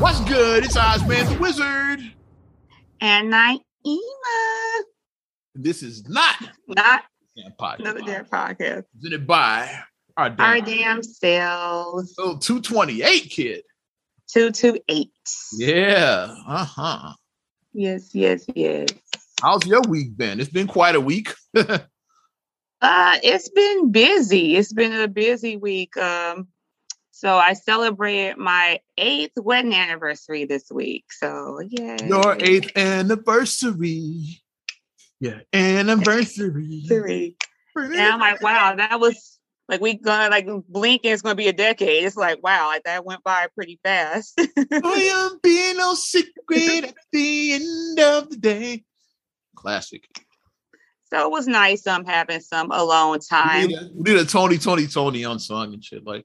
What's good? It's Ozman the Wizard. And Naima. This is not Not Damn Podcast. another damn podcast. Presented by our damn, Our damn selves. little 228 kid. 228. Yeah. Uh-huh. Yes, yes, yes. How's your week been? It's been quite a week. Uh, it's been busy. It's been a busy week. Um, so I celebrated my eighth wedding anniversary this week. So yeah. Your eighth anniversary. Yeah, anniversary. Three. And I'm like, wow, that was like we gonna like blink and it's gonna be a decade. It's like, wow, like that went by pretty fast. I am being no secret at the end of the day. Classic. so it was nice um having some alone We time. a, we did a Tony, Tony, Tony unsung and shit. Like,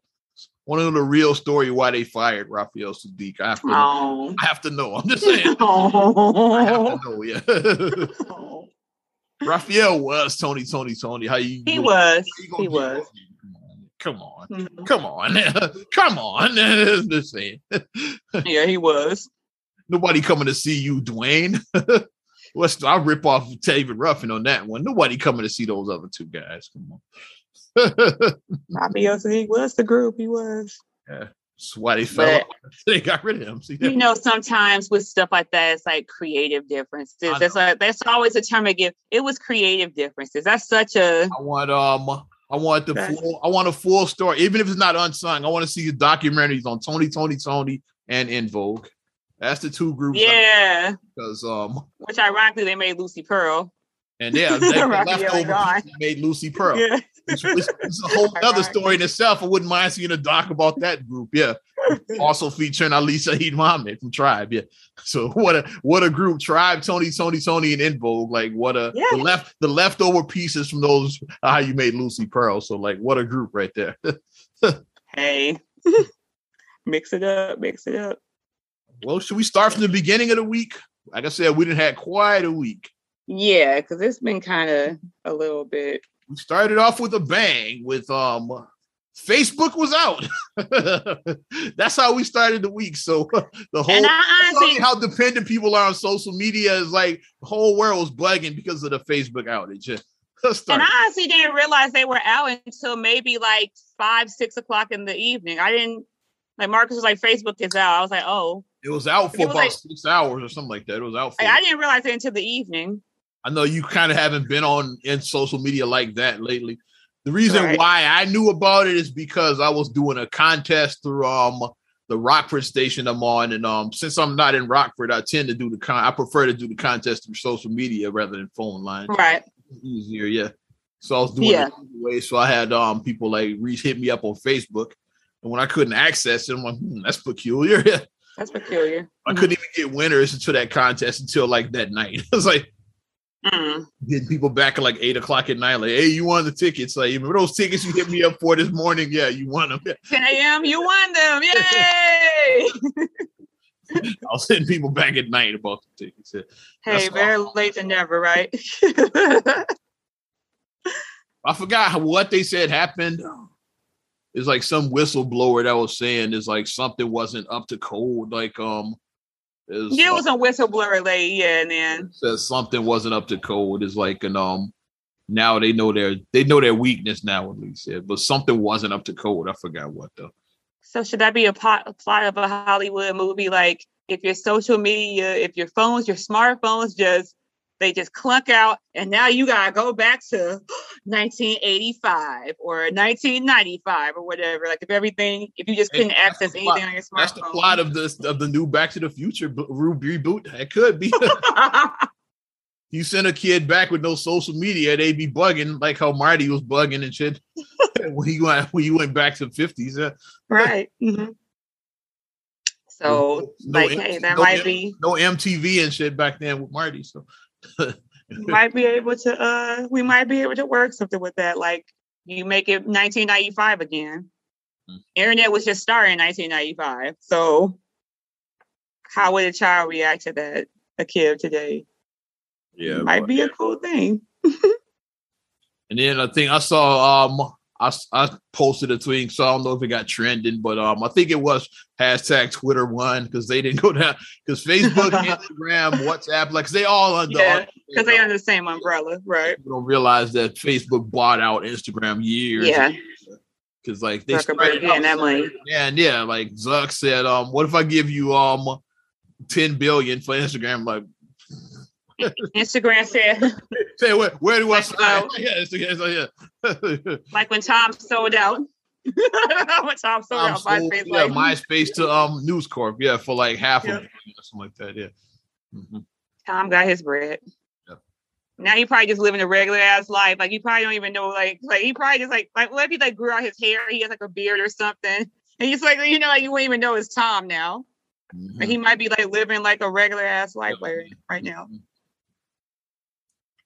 want to know the real story why they fired Raphael Saadiq? I have to, know. Oh. I have to know. I'm just saying. I have Oh. to know, yeah. Raphael was Tony, Tony, Tony. How you? He was. you He was. Come on. Mhm. Come on. Come on. Just saying. Yeah, he was. Nobody coming to see you, Dwayne. What's I'll rip off David Ruffin on that one. Nobody coming to see those other two guys. Come on. Raphael said he was the group. He was. That's why they fell But- They got rid of him. See You know, sometimes with stuff like that, it's like creative differences. That's like that's always a term I give. It was creative differences. That's such a I want um I want the Okay. full I want a full story, even if it's not unsung. I want to see the documentaries on Tony, Tony, Tony, and En Vogue. That's the two groups. yeah. Because um Which ironically they made Lucy Pearl. And yeah, Raphael leftover made Lucy Pearl. Yeah. It's, it's- it's a whole other story in itself. I wouldn't mind seeing a doc about that group. Yeah. Also featuring Ali Shaheed Muhammad from Tribe. Yeah. So what a what a group. Tribe, Tony, Tony, Tony, and En Vogue. Like what a Yeah. the left the leftover pieces from those how you made Lucy Pearl. So like what a group right there. Hey. mix it up, mix it up. well, should we start from the beginning of the week? Like I said, we didn't have quite a week. Yeah, because it's been kind of a little bit. We started off with a bang with um Facebook was out. That's how we started the week. So the whole And I That's honestly, how dependent people are on social media is like the whole world was bugging because of the Facebook outage. Let's and I honestly didn't realize they were out until maybe like five, six o'clock in the evening. I didn't like Marcus was like, Facebook is out. I was like, oh, it was out for was about like- six hours or something like that. It was out for. I, I didn't realize it until the evening. I know you kind of haven't been on in social media like that lately. The reason Right. why I knew about it is because I was doing a contest through um the Rockford station I'm on, and um since I'm not in Rockford, I tend to do the con. I prefer to do the contest through social media rather than phone lines. Right. easier, yeah. So I was doing Yeah. it anyway. So I had um people like reach hit me up on Facebook, and when I couldn't access it, I'm like, hmm, that's peculiar. That's peculiar. I couldn't even get winners into that contest until like that night. I was like Mm. getting people back at like eight o'clock at night, like, hey, you won the tickets. Like, remember those tickets you hit me up for this morning? Yeah, you won them. 10 a.m. You won them. Yay! I'll send people back at night about the tickets. Yeah. hey, That's better awesome. late than never, right? I forgot what they said happened. It's like some whistleblower that was saying is like something wasn't up to code. Like um, is yeah, it was a whistleblower lady. Yeah, and then says something wasn't up to code. It's like an um, now they know their they know their weakness now at least. Yeah, but something wasn't up to code. I forgot what though. So should that be a plot, a plot of a Hollywood movie? Like if your social media, if your phones, your smartphones just they just clunk out, and now you gotta go back to 1985 or 1995 or whatever. Like if everything, if you just couldn't access the plot- anything on your smartphone. That's the plot of this of the new Back to the Future bo- reboot. It could be. you send a kid back with no social media, they'd be bugging like how Marty was bugging and shit when he went when he went back to the fifties. Uh, right. mhm. So no like, M- hey, that no might be no MTV and shit back then with Marty. So we might be able to uh we might be able to work something with that. Like you make it 1995 again. Hmm. Internet was just starting in 1995. So how would a child react to that? A kid today yeah, might be a cool thing. And then I think I saw um I, I posted a tweet, so I don't know if it got trending, but um, I think it was hashtag Twitter one because they didn't go down because Facebook, Instagram, WhatsApp, like they all under yeah, because they under the same umbrella, right? People don't realize that Facebook bought out Instagram years. Yeah. Because like they Zuckerberg getting that money. and yeah, like Zuck said, um, what if I give you um 10 billion for Instagram? Like Instagram said, say where, where do I sign? yeah, yeah, yeah. like when Tom sold out. when Tom sold Um, out so, MySpace, yeah, like, MySpace to um News Corp, yeah, for like half Yeah. of something like that, yeah. Mhm. Tom got his bread. Yep. Now he probably just living a regular ass life. Like you probably don't even know. Like like he probably just like like what if he like grew out his hair? He has like a beard or something. And he's like you know like you wouldn't even know it's Tom now. Mhm. Like he might be like living like a regular ass life Yep. right now.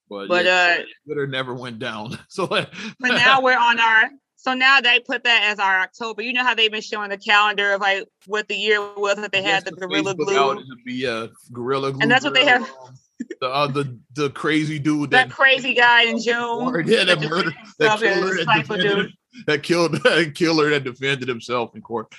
But, But yeah, uh Twitter never went down. So but now we're on our so now they put that as our October. You know how they've been showing the calendar of like what the year was that they had the gorilla Facebook glue. would be uh, gorilla glue. And that's what they have- um, The uh, the the crazy dude that that crazy guy in June. yeah, that that murder that killer that defended, that killed that killer that defended himself in court.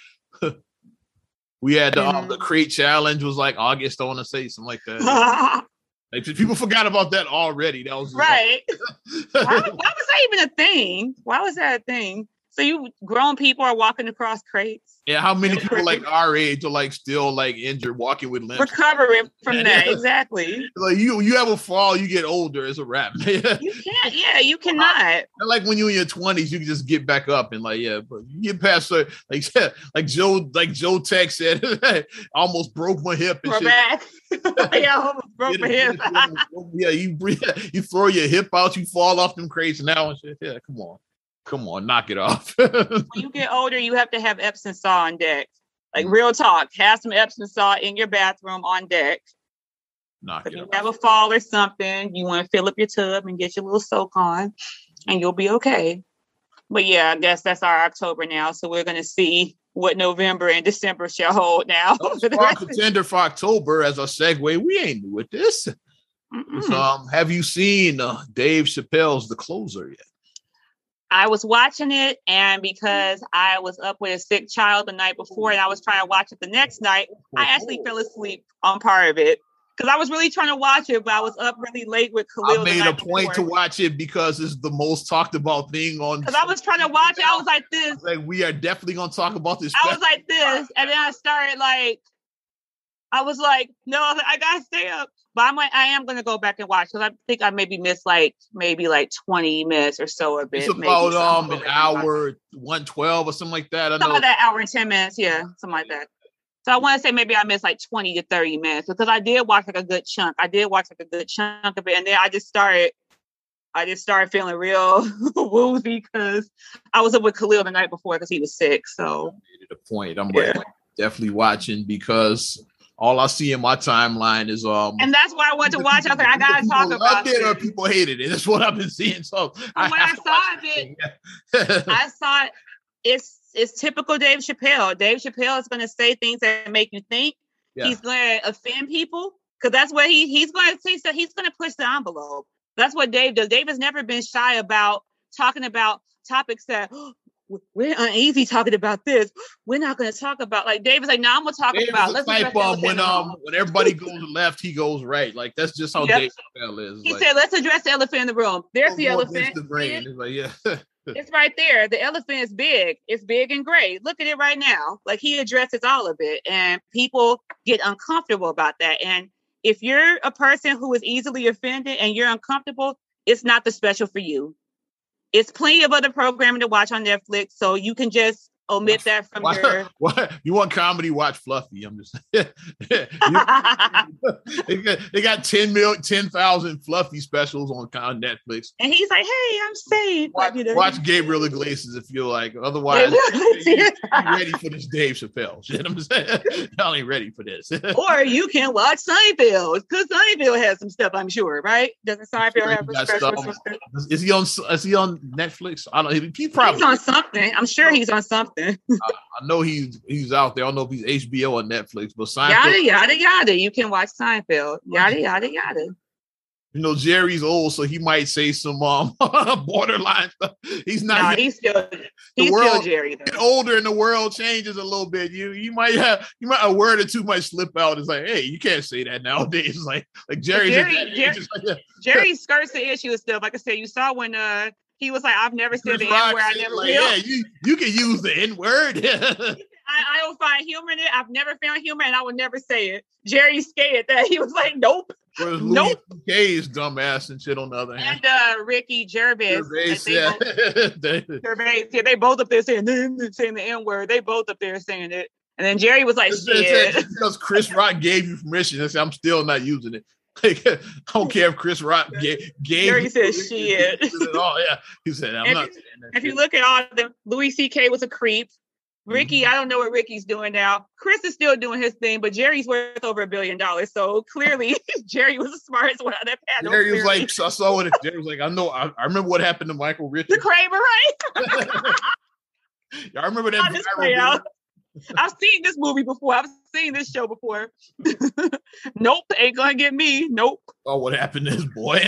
we had the um, the Mhm. crate challenge was like August. I want to say something like that. Like, people forgot about that already. That was right. why, why was that even a thing? Why was that a thing? So you grown people are walking across crates, yeah, how many people like our age are like still like injured walking with limbs? recovering from that. Exactly. Like you, you have a fall, you get older. It's a wrap. You can't. Yeah, you cannot. Not like when you're in your twenties, you can just get back up and like, yeah, but you get past like like Joe, like Joe Tech said, almost broke my hip and We're shit. back. yeah, almost broke my hip. yeah, you you throw your hip out, you fall off them crates now and shit. Yeah, come on, come on, knock it off. when you get older, you have to have Epsom salt on deck. Like Mm. real talk, have some Epsom salt in your bathroom on deck. knock it. If you off. have a fall or something, you want to fill up your tub and get your little soak on, and you'll be okay. But yeah, I guess that's our October now. So we're gonna see what November and December shall hold now. Those for the are rest of- contender for October as a segue. We ain't new with this. Um, have you seen uh, Dave Chappelle's The Closer yet? I was watching it, and because I was up with a sick child the night before, and I was trying to watch it the next night, I actually fell asleep on part of it because I was really trying to watch it, but I was up really late with Khalil. I made a point to watch it because it's the most talked about thing on. because I was trying to watch it. I was like this. like, we are definitely gonna talk about this. I was like this, and then I started like, I was like, no, I, was like, I gotta stay up. But I'm like, I am gonna go back and watch because I think I maybe missed like maybe like 20 minutes or so of it. it's about um an go back and watch it. hour, one twelve or something like that. I Some know. of that hour and 10 minutes, yeah, something like that. So I want to say maybe I missed like 20 to 30 minutes because I did watch like a good chunk. I did watch like a good chunk of it. And then I just started, I just started feeling real woozy because I was up with Khalil the night before because he was sick. So I made it a point. I'm Yeah. like, definitely watching because all I see in my timeline is um. and that's why I wanted to watch. I was like, I gotta talk about it or people hated it. That's what I've been seeing. So when I saw it, it. I saw it, it's it's typical Dave Chappelle. Dave Chappelle is gonna say things that make you think. Yeah. He's gonna offend people because that's what he he's gonna say. So he's gonna push the envelope. That's what Dave does. Dave has never been shy about talking about topics that we're uneasy talking about this. We're not gonna talk about like David's like, no, I'm gonna talk Dave about let's the um, elephant when um when everybody goes left, he goes right. Like that's just how Yep. Chappelle is. He like, said, let's address the elephant in the room. There's the go against elephant. The it? It's like, yeah. It's right there. The elephant is big. It's big and gray. Look at it right now. Like he addresses all of it, and people get uncomfortable about that. And if you're a person who is easily offended and you're uncomfortable, it's not the special for you. It's plenty of other programming to watch on Netflix, so you can just omit that from Why- your. What you want comedy? Watch Fluffy. I'm just. They, got, they got 10 mil, 10,000 Fluffy specials on Netflix. and he's like, "Hey, I'm safe." Watch, Like, you know, watch Gabriel Iglesias if you like. Otherwise, you ready for this Dave Chappelle shit. I'm saying y'all ain't ready for this. or you can watch Seinfeld because Seinfeld has some stuff, I'm sure, right? Doesn't Seinfeld Sure, have he a special? stuff. is he on? Is he on Netflix? I don't. He He's probably. on something. I'm sure he's on something. I know he's he's out there. I don't know if he's HBO or Netflix, but Yada Seinfeld. yada yada. You can watch Seinfeld. Yada yada yada. you know, Jerry's old, so he might say some um borderline stuff. He's not. Nah, he's still he's world- still Jerry. get Though. older and the world changes a little bit. You you might have you might a word or two might slip out. It's like, hey, you can't say that nowadays. It's like like Jerry's at Jerry- Jerry- like, yeah, Jerry skirts the issue and stuff. Like I said, you saw when uh he was like, "I've never said the N word. I never like, will. yeah, you you can use the N word. I, I don't find humor in it. I've never found humor, and I would never say it." Jerry scared that he was like, "Nope." Whereas Nope. Louis K.'s dumbass and shit on the other hand. And uh Ricky Gervais, Gervais, like, they yeah. both- Gervais, yeah, they both up there saying saying the N word. They both up there saying it. And then Jerry was like, It's- it's- it's because Chris Rock gave you permission. I'm still not using it. Like, I don't care if Chris Rock gave, you said, "Shit." at all. Yeah, he said, I'm If not. If you shit." look at all of them, Louis C.K. was a creep. Ricky, Mm-hmm. I don't know what Ricky's doing now. Chris is still doing his thing, but Jerry's worth over a billion dollars. So clearly, Jerry was the smartest one on that panel. Jerry was clearly. like, I saw what it, Jerry was like, I know, I, I remember what happened to Michael Richard. the Richards. Kramer, right? I remember that. Viral. I've seen this movie before. I've seen this show before. nope, ain't gonna get me. Nope. Oh, what happened to this boy?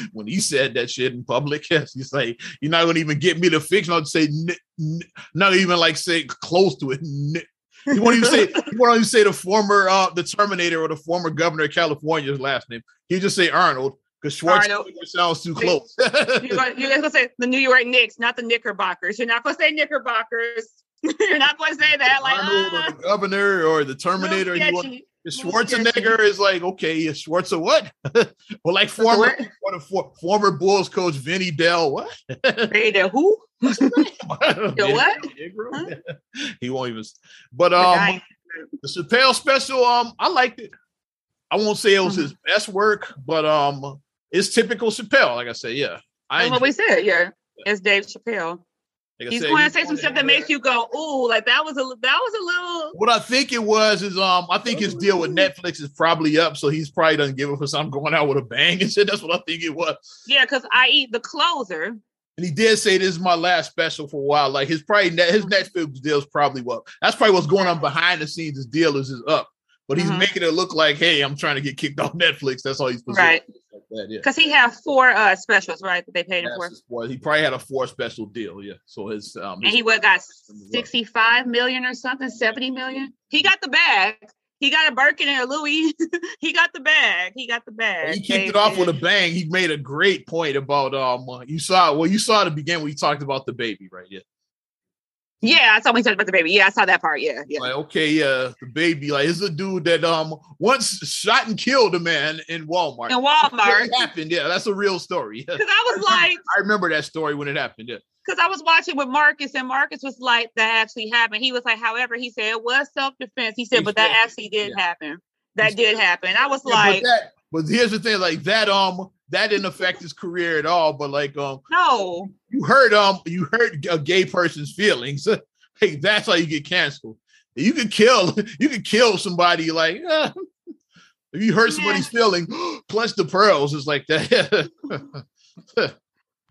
when he said that shit in public, yes, he's like, you're not gonna even get me to fix. Not say, n- n- not even like say close to it. N- You won't even say, you won't even say the former, uh, the Terminator or the former governor of California's last name. You just say Arnold because Schwarzenegger sounds too close. You're gonna, you're gonna say the New York Knicks, not the Knickerbockers. You're not gonna say Knickerbockers. you're not gonna say that. Like, ah, the governor or the Terminator. You want. Schwarzenegger is like, okay, Schwarzer what? well, like former, what? a for, former Bulls coach Vinny Del, what? Hey, the who? the what? he won't even. But um, the Chappelle special, um, I liked it. I won't say it was Mhm. his best work, but um, it's typical Chappelle. Like I said, yeah. I That's what we said. Yeah, it's Dave Chappelle. Like He's said, going to say some stuff that makes you go, "Ooh!" Like that was a that was a little. What I think it was is um, I think his deal with Netflix is probably up, so he's probably doesn't give it for some going out with a bang and shit. That's what I think it was. Yeah, because I eat the closer. And he did say this is my last special for a while. Like his probably net, his Netflix deal is probably well. That's probably what's going on behind the scenes. His deal is is up, but he's Mhm. making it look like, hey, I'm trying to get kicked off Netflix. That's all he's supposed Right. Like that, yeah. Because he had four uh specials, right? That they paid him for. well, he probably had a four special deal, yeah. So his um, And his- he what got 65 million or something, 70 million. He got the bag. He got a Birkin and a Louis. he got the bag. He got the bag. he kicked it off with a bang. He made a great point about um. uh, You saw well, you saw at the beginning when he talked about the baby, right? Yeah. Yeah, I saw when he talked about the baby. Yeah, I saw that part. Yeah, yeah. Like, okay, yeah, the baby, like, it's a dude that um once shot and killed a man in Walmart. In Walmart. It happened, yeah. That's a real story. Because I was like, I remember that story when it happened. Yeah. because I was watching with Marcus, and Marcus was like, that actually happened. He was like, however, he said it was self defense. He said, but that actually did Yeah. happen. That did happen. I was Yeah, like, but that, but here's the thing, like that um that didn't affect his career at all. But like um no. you hurt um you hurt a gay person's feelings. hey, that's how you get canceled. You could kill you could kill somebody like uh, if you hurt somebody's feeling, clutch the pearls. It's like that.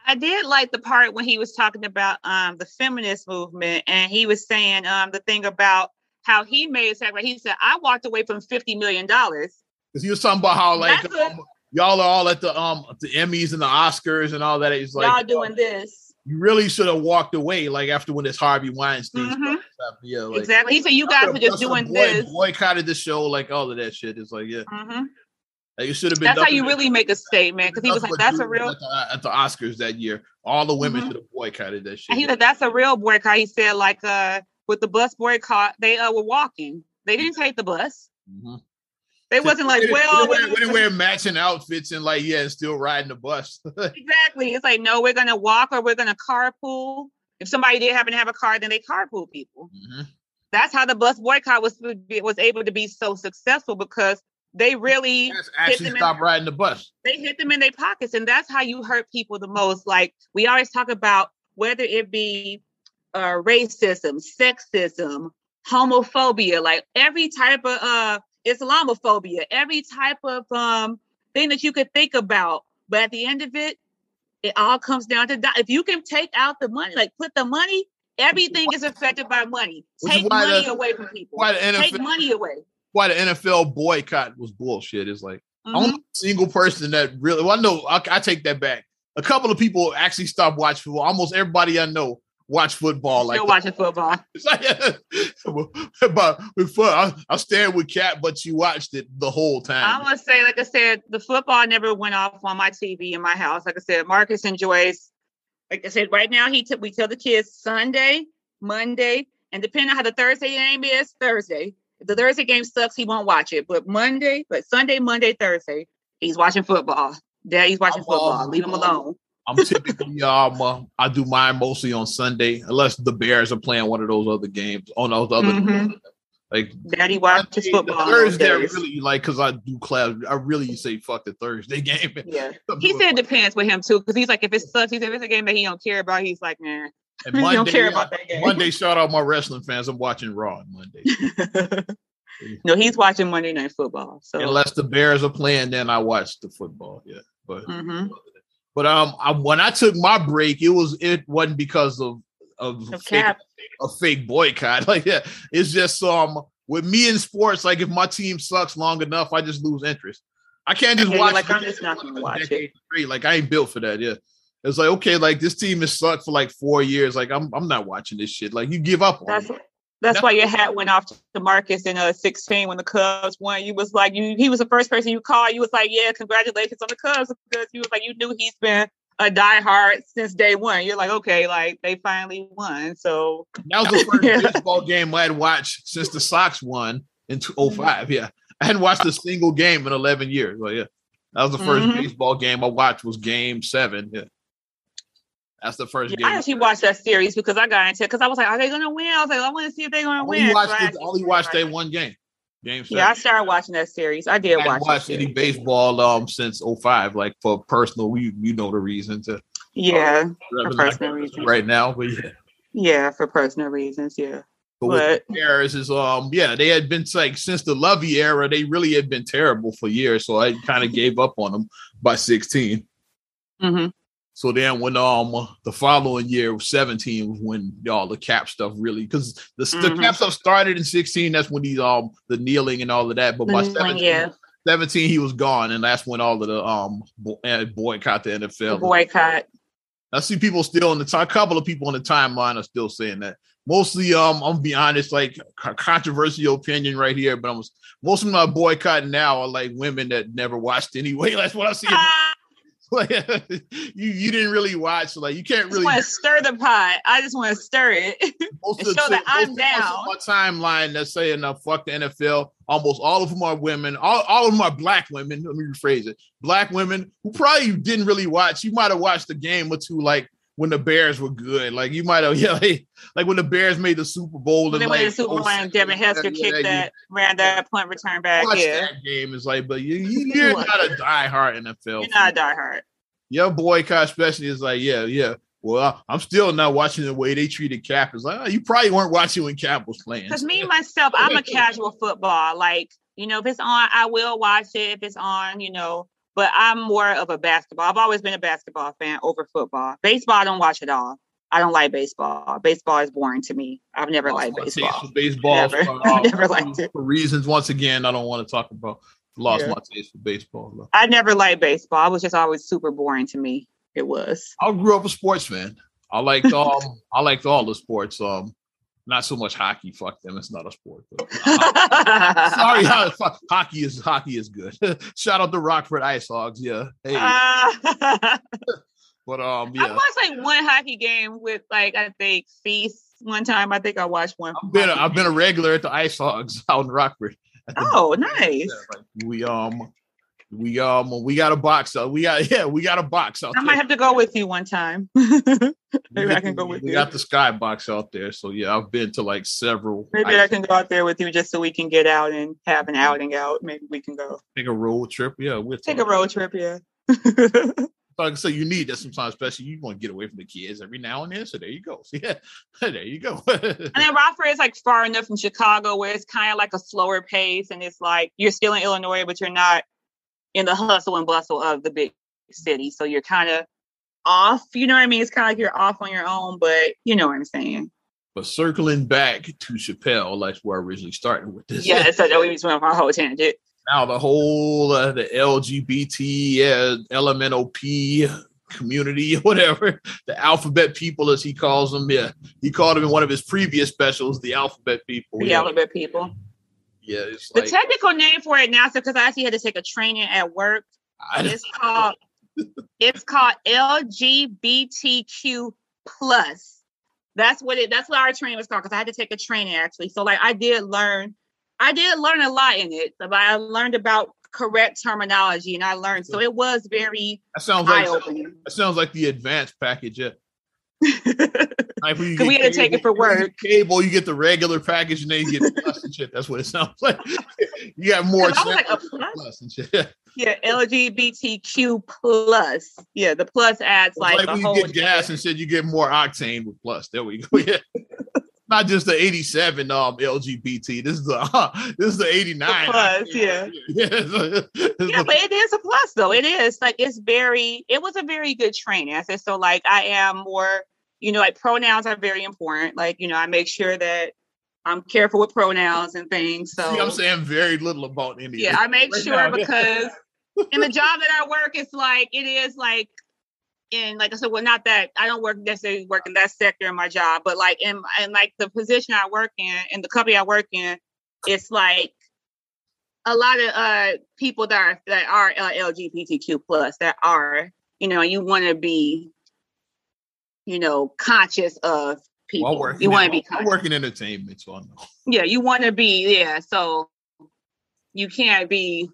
I did like the part when he was talking about um the feminist movement and he was saying um the thing about how he made like he said I walked away from fifty million dollars. Because he was talking about how like um, y'all are all at the um the Emmys and the Oscars and all that. It's like Y'all doing this. you really should have walked away like after when this Harvey Weinstein Mhm. stuff. Yeah, like exactly. He said you guys are just doing boy, this. boycotted the show, like all of that shit. It's like yeah, Mhm. like, it should have been. That's how you really make a statement because he was like, "That's a real." at the, at the Oscars that year. All the women Mhm. should have boycotted that shit. And he said that's a real boycott. He said like uh with the bus boycott, they uh were walking. They didn't take the bus. Mhm. They wasn't like, well, we didn't, wear, we we're- wear matching outfits and like yeah, and still riding the bus. exactly. It's like no, we're gonna walk or we're gonna carpool. If somebody did happen to have a car, then they carpool people. Mhm. That's how the bus boycott was was able to be so successful because they really actually stop riding the bus. they hit them in their pockets and that's how you hurt people the most like we always talk about whether it be uh, racism sexism homophobia like every type of uh islamophobia every type of um thing that you could think about but at the end of it it all comes down to if you can take out the money like put the money everything is affected by money take money the- away from people Why the take NFL? money away Why the NFL boycott was bullshit? Is like Mm-hmm. Only single person that really. Well, no, I, I take that back. A couple of people actually stopped watching football. Almost everybody I know watch football. Still like watching football. but before I, I stand with Cat, but you watched it the whole time. I must say, like I said, the football never went off on my TV in my house. Like I said, Marcus enjoys. Like I said, right now he t- we tell the kids Sunday, Monday, and depending on how the Thursday game is, Thursday. If the Thursday game sucks, he won't watch it. But Monday, but Sunday, Monday, Thursday, he's watching football. Daddy's watching I'm, football. Leave him alone. I'm typically um uh, I do mine mostly on Sunday, unless the Bears are playing one of those other games on those other. Mm-hmm. Like Daddy watches Sunday, football. Thursday, I really like because I do class. I really say fuck the Thursday game. Yeah, he said it depends with him too because he's like if it sucks, he's if it's a game that he don't care about, he's like man. And Monday, don't care about that game. Monday, shout out my wrestling fans. I'm watching Raw on Monday. no, he's watching Monday Night Football. So unless the Bears are playing, then I watch the football. Yeah, but mm-hmm. But um, I, when I took my break, it was it wasn't because of of a fake, a fake boycott. Like yeah, it's just um with me in sports. Like if my team sucks long enough, I just lose interest. I can't just watch. Like I'm just not gonna watch it. Like I ain't built for that. Yeah, it's like okay, like this team has sucked for like four years. Like I'm I'm not watching this shit. Like you give up on That's, it. That's why your hat went off to Marcus in uh 16 when the Cubs won. You was like you he was the first person you called. You was like, Yeah, congratulations on the Cubs because you was like you knew he's been a diehard since day one. You're like, okay, like they finally won. So that was the first yeah. baseball game I had watched since the Sox won in 05. Yeah. I hadn't watched a single game in 11 years. But yeah. That was the 1st mm-hmm. baseball game I watched was game seven. Yeah. That's the first yeah, game. I actually watched that series because I got into it because I was like, are they gonna win? I was like, I want to see if they're gonna win. Watched so only watched that one game. Game seven. Yeah, I started watching that series. I did I watch any baseball um since 05, like for personal, we you know the reason to yeah, for personal reasons. Right now, but yeah. Yeah, for personal reasons, yeah. But, but errors is um yeah, they had been like since the Lovie era, they really had been terrible for years. So I kind of gave up on them by 16. Mm-hmm. So then when um the following year was 17 was when all the Kap stuff really because the, mm-hmm. the Kap stuff started in 16. That's when these um the kneeling and all of that. But by mm-hmm, 17, yeah. 17 he was gone, and that's when all of the um eh, boycott the NFL. The boycott. I see people still in the time. A couple of people on the timeline are still saying that. Mostly, um, I'm gonna be honest, like controversial opinion right here, but I'm most of my boycotting now are like women that never watched anyway. That's what I see. like you you didn't really watch like you can't really want to stir the pot. I just want to stir it. Most and of the, show that i'm down. my timeline that's saying uh, fuck the nfl almost all of them are women. All, all of them are black women. Let me rephrase it. Black women who probably didn't really watch. You might have watched a game or two like when the Bears were good. Like you might have, yeah, like, like when the Bears made the Super Bowl. When they like, made the Super Bowl and oh, Devin Hester kicked that, ran that punt return back. yeah, that game is like, but you, you, are not a diehard NFL. You're not a diehard. Your boycott, especially, is like, yeah, yeah. Well, I'm still not watching the way they treated Kap. It's like, oh, you probably weren't watching when Kap was playing. Because me myself, I'm a casual football. Like, you know, if it's on, I will watch it. If it's on, you know, but I'm more of a basketball. I've always been a basketball fan over football. Baseball, I don't watch at all. I don't like baseball. Baseball is boring to me. I've never liked baseball. Baseball, never, uh, never liked it. For reasons, once again, I don't want to talk about. Lost yeah. my taste for baseball. Though. I never liked baseball. It was just always super boring to me. It was. I grew up a sports fan. I liked um I liked all the sports. Um not so much hockey. Fuck them. It's not a sport. But, uh, sorry, hockey is hockey is good. Shout out to Rockford Ice Hogs. Yeah. Hey. Uh, but um, yeah. I watched like one hockey game with like I think Feast one time. I think I watched one. I've been a, I've been a regular at the Ice Hogs out in Rockford. Oh, nice. Like we um we um we got a box out. We got yeah, we got a box out. I might have to go with you one time. Maybe I can go with we you. We got the skybox out there. So yeah, I've been to like several. Maybe I can go out there with you just so we can get out and have an outing out. Maybe we can go. Take a road trip. Yeah, we'll take a road trip, yeah. like I said, you need that sometimes, especially you want to get away from the kids every now and then. So there you go. So yeah, there you go. and then Rockford is like far enough from Chicago where it's kind of like a slower pace, and it's like you're still in Illinois, but you're not in the hustle and bustle of the big city. So you're kind of off. You know what I mean? It's kind of like you're off on your own, but you know what I'm saying. But circling back to Chappelle, that's where I originally started with this. Yeah, so that we just went off our whole tangent. now the whole uh, the LGBT uh, LMNOP community, whatever the alphabet people as he calls them. Yeah, he called them in one of his previous specials, the alphabet people. The alphabet people. Yeah, it's The like, technical name for it now, so because I actually had to take a training at work. It's called it's called LGBTQ plus. That's what it. That's what our training was called because I had to take a training actually. So like I did learn, I did learn a lot in it. But I learned about correct terminology and I learned. So it was very that sounds like that sounds like the advanced package. Yeah. Like when you 'Cause we had to take it for work. Cable, you get the regular package, and then you get plus and shit. That's what it sounds like. you got more. I was like, a plus? plus and shit. Yeah, LGBTQ plus. Yeah, the plus adds like, like when whole. you get gas and shit, you get more octane with plus. There we go. Yeah. Not just the 87 um LGBT. This is the uh, this is the 89. plus, yeah. yeah. yeah, but it is a plus though. It is like it's very. It was a very good training. I said so. Like I am more. You know, like pronouns are very important. Like you know, I make sure that I'm careful with pronouns and things. So See, I'm saying very little about any yeah, I make Right sure now, because in the job that I work, it's like it is like in like I said, well, not that I don't work necessarily work in that sector in my job, but like in in like the position I work in and the company I work in, it's like a lot of uh people that are that are uh, LGBTQ plus that are you know you want to be you know conscious of people. Well, I work you want to be I conscious. work in entertainment, so I know. Yeah, you want to be, yeah. So you can't be,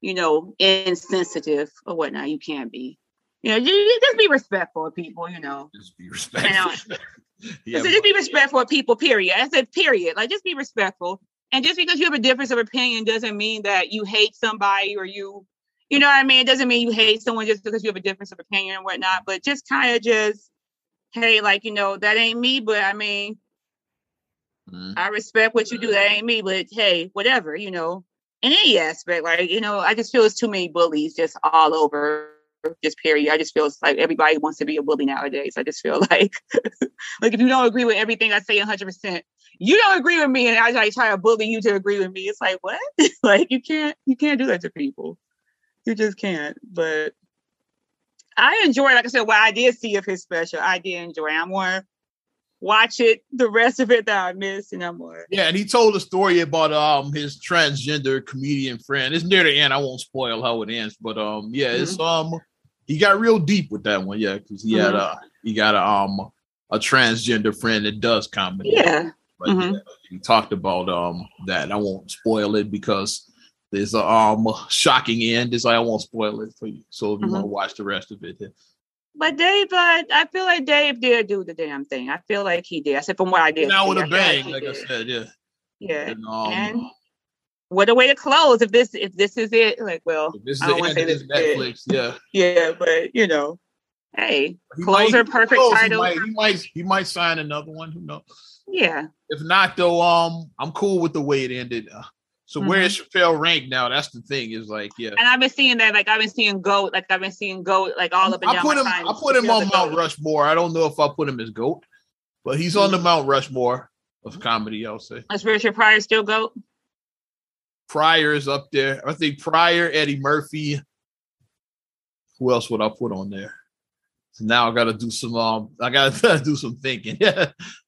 you know, insensitive or whatnot. You can't be. You know, you, you just be respectful of people, you know. Just be respectful. Um, yeah, so just be respectful of people, period. I said period. Like just be respectful. And just because you have a difference of opinion doesn't mean that you hate somebody or you, you know what I mean? It doesn't mean you hate someone just because you have a difference of opinion and whatnot, but just kind of just, hey, like, you know, that ain't me, but I mean, Mhm. I respect what you do. That ain't me, but hey, whatever, you know, in any aspect, like, you know, I just feel it's too many bullies just all over just period. I just feel it's like everybody wants to be a bully nowadays. I just feel like, like if you don't agree with everything I say 100%, you don't agree with me and I like try to bully you to agree with me. It's like, what? like you can't, you can't do that to people. You just can't. But I enjoy, like I said, what I did see of his special. I did enjoy. it. I'm more watch it, the rest of it that I missed, and I'm more. Yeah, and he told a story about um his transgender comedian friend. It's near the end. I won't spoil how it ends, but um yeah, it's um he got real deep with that one. Yeah, because he had Mhm. a he got a um a transgender friend that does comedy. Yeah. But Mhm. yeah, he talked about um that. I won't spoil it because there's a um shocking end. It's like I won't spoil it for you. So if you Mhm. want to watch the rest of it, But Dave, uh, I feel like Dave did do the damn thing. I feel like he did. I said from what I did. now with a feel like bang, like I said, yeah. Yeah. And, um, And what a way to close if this if this is it. Like, well, this is I don't want to say this this is it. Netflix. Yeah. Yeah, but you know, hey, He closer, might- perfect knows? title. He might, he might he might sign another one. Who knows? Yeah. If not, though, um, I'm cool with the way it ended. Uh, so where is Chappelle ranked now? That's the thing. Is like, yeah, And I've been seeing that, like I've been seeing goat, like I've been seeing goat, like all up and I down. put him. I put him on Mount goat. Rushmore. I don't know if I put him as goat, but he's on the Mount Rushmore of comedy. I'll say Is Richard Pryor still goat? Pryor is up there. I think Pryor, Eddie Murphy. Who else would I put on there? So now I got to do some. Um, I got to do some thinking.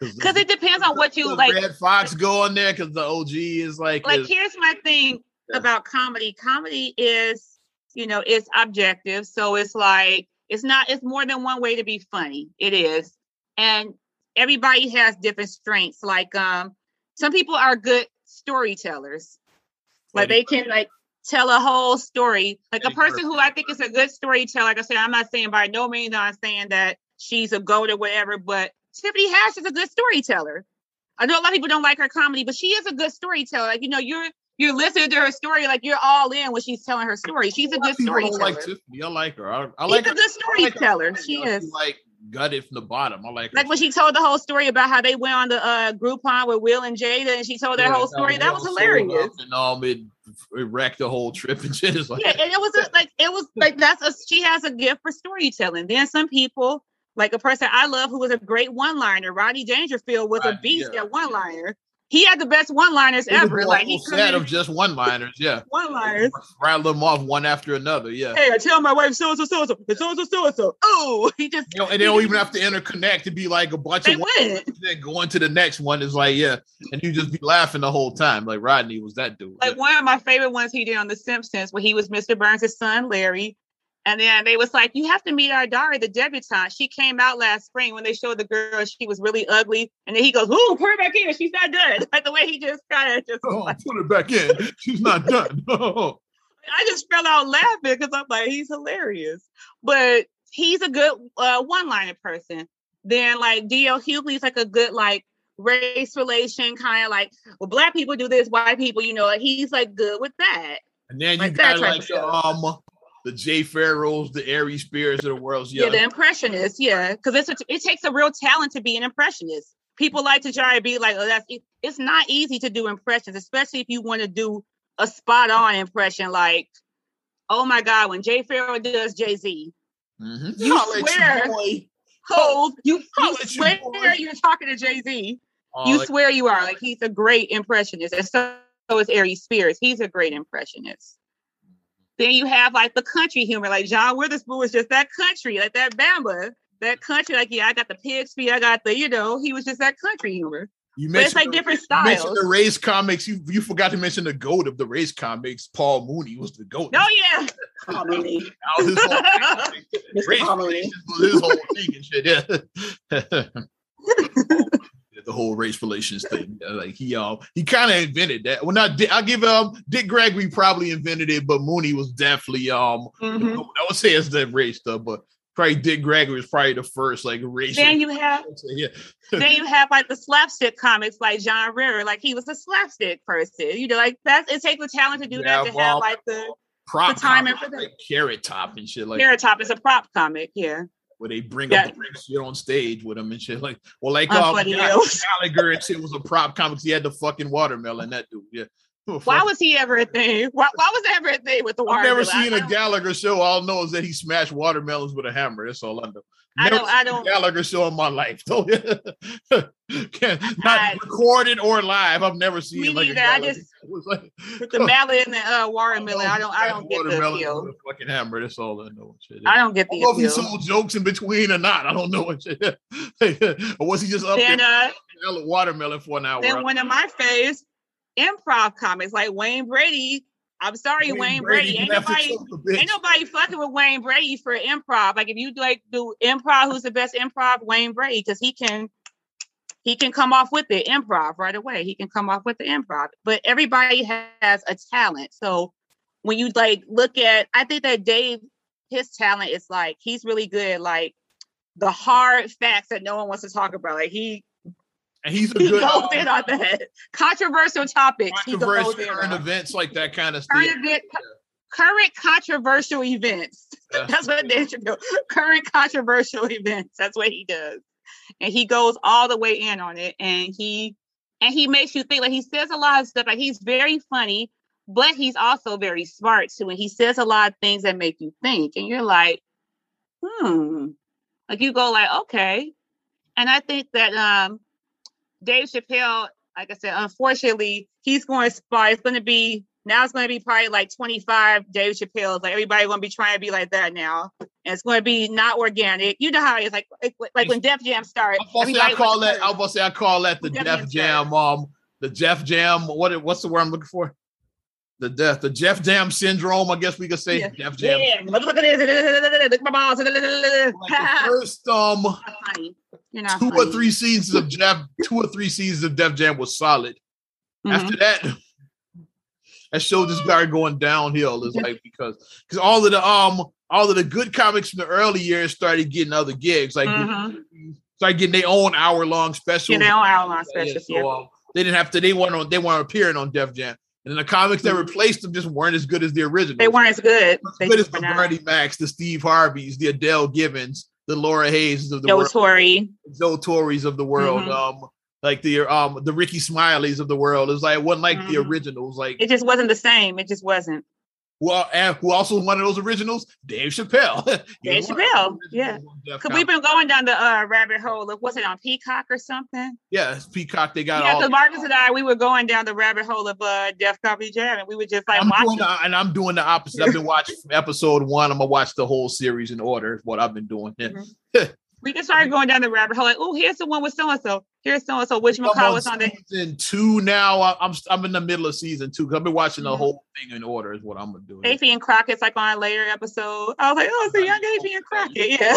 Because it depends on what you like. Redd Foxx go on there because the OG is like, like his- here's my thing Yeah. about comedy. Comedy is you know it's objective. So it's like it's not it's more than one way to be funny. It is. And everybody has different strengths. Like um some people are good storytellers like they can like tell a whole story. Like a person who i think is a good storyteller like i said i'm not saying by no means i'm saying that she's a goat or whatever but tiffany Haddish is a good storyteller I know a lot of people don't like her comedy, but she is a good storyteller. Like you know, you're you're listening to her story, like you're all in when she's telling her story. She's a lot good of people don't storyteller. like Tiffany. I like her. I, I She's like a her. good like her storyteller. story, She is. like gutted from the bottom. I like her. Like when she told the whole story about how they went on the uh, Groupon with Will and Jada, and she told that Yeah, whole story. That was hilarious. And um, it, it wrecked the whole trip and shit. Like, Yeah, and it was a, like it was like that's a she has a gift for storytelling. Then some people, like a person I love who was a great one-liner, Rodney Dangerfield was a beast yeah. at one-liner. he had the best one-liners ever. Like he set of just one-liners, yeah. one-liners. Rattle them off one after another, yeah. Hey, I tell my wife so and so so and so, so and so so and so. Oh, he just you know, and they don't even have to interconnect to be like a bunch they of went. then going to the next one is like, yeah, and you just be laughing the whole time. Like Rodney was that dude. Like yeah. one of my favorite ones he did on The Simpsons, where he was Mr. Burns' son, Larry. And then they was like, you have to meet our daughter, the debutante. She came out last spring when they showed the girl. She was really ugly. And then he goes, ooh, put her back in. She's not good. Like the way he just kind of just Oh, like, put it back in. She's not done. Oh. I just fell out laughing because I'm like, he's hilarious. But he's a good uh, one-liner person. Then like D.L. Hughley's like a good like race relation kind of like, well, black people do this, white people, you know, like he's like good with that. And then you Like got like um the Jay Pharoahs, the Aries Spears of the world. Yeah, Yeah, the impressionists. Yeah, because it's a, it takes a real talent to be an impressionist. People like to try to be like, oh, that's e-" it's not easy to do impressions, especially if you want to do a spot on impression. Like, oh my God, when Jay Pharoah does Jay Z, Mhm. You Holla at swear. boy. Hove, you, you Holla you, swear you're talking to Jay Z. Oh, You like, swear you are. Like he's a great impressionist, and so, so is Aries Spears. He's a great impressionist. Then you have like the country humor, like John Witherspoon was just that country, like that Bamba, that country. Like yeah, I got the pig's feet, I got the, you know, he was just that country humor. you But it's mentioned like different You mentioned styles. the race comics. You you forgot to mention the goat of the race comics. Paul Mooney was the goat. Oh yeah, Paul Mooney. That his whole thing. Race Paul Mooney. his whole thing and shit. Yeah. the whole race relations thing. Like he um he kind of invented that. Well, not Dick, I'll give um Dick Gregory probably invented it, but Mooney was definitely um Mhm. I would say it's the race stuff, but probably Dick Gregory was probably the first like race. Then you have yeah. then you have like the slapstick comics like John Ritter, like he was a slapstick person. You know, like that's it takes a talent to do Yeah, that to well, have like the prop The timing comics, for that. like carrot top and shit like Carrot Top is a prop comic, yeah. Where they bring Yeah. up the shit on stage with them and shit like well like Uh, um, funny Gall- else. Gallagher and shit was a prop comics. He had the fucking watermelon. That dude, yeah. Why was he ever a thing? Why, why was ever a thing with the watermelon? I've never seen a Gallagher show. All I know is that he smashed watermelons with a hammer. That's all I know. I don't- I don't- Gallagher show in my life. Can't- not I- recorded or live. I've never seen Me like a neither. I just-. Like- With the mallet and the uh, watermelon, I don't I don't get the appeal. with a fucking hammer. That's all I know. Shit. I don't get I the don't know if he appeal. sold jokes in between or not. I don't know what shit. or was he just up Then there uh watermelon for an hour? then one of my faves, improv comics like Wayne Brady. I'm sorry, Wayne, Brady. Ain't nobody himself a bitch. ain't nobody fucking with Wayne Brady for improv. Like if you like do improv, who's the best improv? Wayne Brady, because he can he can come off with the improv right away. He can come off with the improv. But everybody has a talent. So when you like look at, I think that Dave, his talent is like he's really good. Like the hard facts that no one wants to talk about. Like he and he's a he good goes in on that controversial topics. Controversial current events like that kind of stuff. Current event, current controversial events. Yeah. That's what they should do. Current controversial events. That's what he does. And he goes all the way in on it. And he and he makes you think like he says a lot of stuff. Like he's very funny, but he's also very smart too. And he says a lot of things that make you think. And you're like, hmm. Like you go like, okay. And I think that um Dave Chappelle, like I said, unfortunately, he's going to spy. It's going to be now. It's going to be probably like 25 Dave Chappelle's. Like everybody going to be trying to be like that now, and it's going to be not organic. You know how it's like, like, like when Def Jam started. I was about to say, I call that. I was about to say I call that the Def Def Jam Jam. Um, the Jeff Jam. What? What's the word I'm looking for? The death. The Jeff Jam syndrome. I guess we could say Yeah. Def Jam. Yeah, look at this. Look at my balls. Like the first um You're funny. Two or three seasons of Jeff, two or three seasons of Def Jam was solid. Mhm. After that, that show just started going downhill. Is like because because all of the um all of the good comics from the early years started getting other gigs, like Mhm. started getting their own hour long specials. Yeah, they don't hour long Yeah, so, um, they didn't have to. They weren't on. They weren't appearing on Def Jam. And the comics that replaced them just weren't as good as the original. Mm-hmm. They weren't as good. as They good as the. Bernie Macs, the Steve Harveys, the Adele Givens, the Laura Hayes of the Joe world, Torry. Joe Torrys of the world, Mhm. um, like the um the Ricky Smileys of the world. It's like it wasn't like the Mhm. originals. Like It just wasn't the same. It just wasn't. Well, and who also one of those originals? Dave Chappelle. Dave Chappelle, yeah. Because we've been going down the uh, rabbit hole of what's it on Peacock or something? Yeah, Peacock. They got yeah. all. Because Marcus and I, we were going down the rabbit hole of uh, Def Comedy Jam, and we were just like I'm watching. the- and I'm doing the opposite. I've been watching episode one. I'm gonna watch the whole series in order. Is what I've been doing. Yeah. We just started going down the rabbit hole. Like, oh, here's the one with so and so. Here's so and so. Which McCall was on the season two now. I- I'm I'm in the middle of season two. I've been watching the Mhm. whole thing in order. Is what I'm gonna do. Affion Crockett's like on a later episode. I was like, oh, it's a young Affion Crockett. Yeah.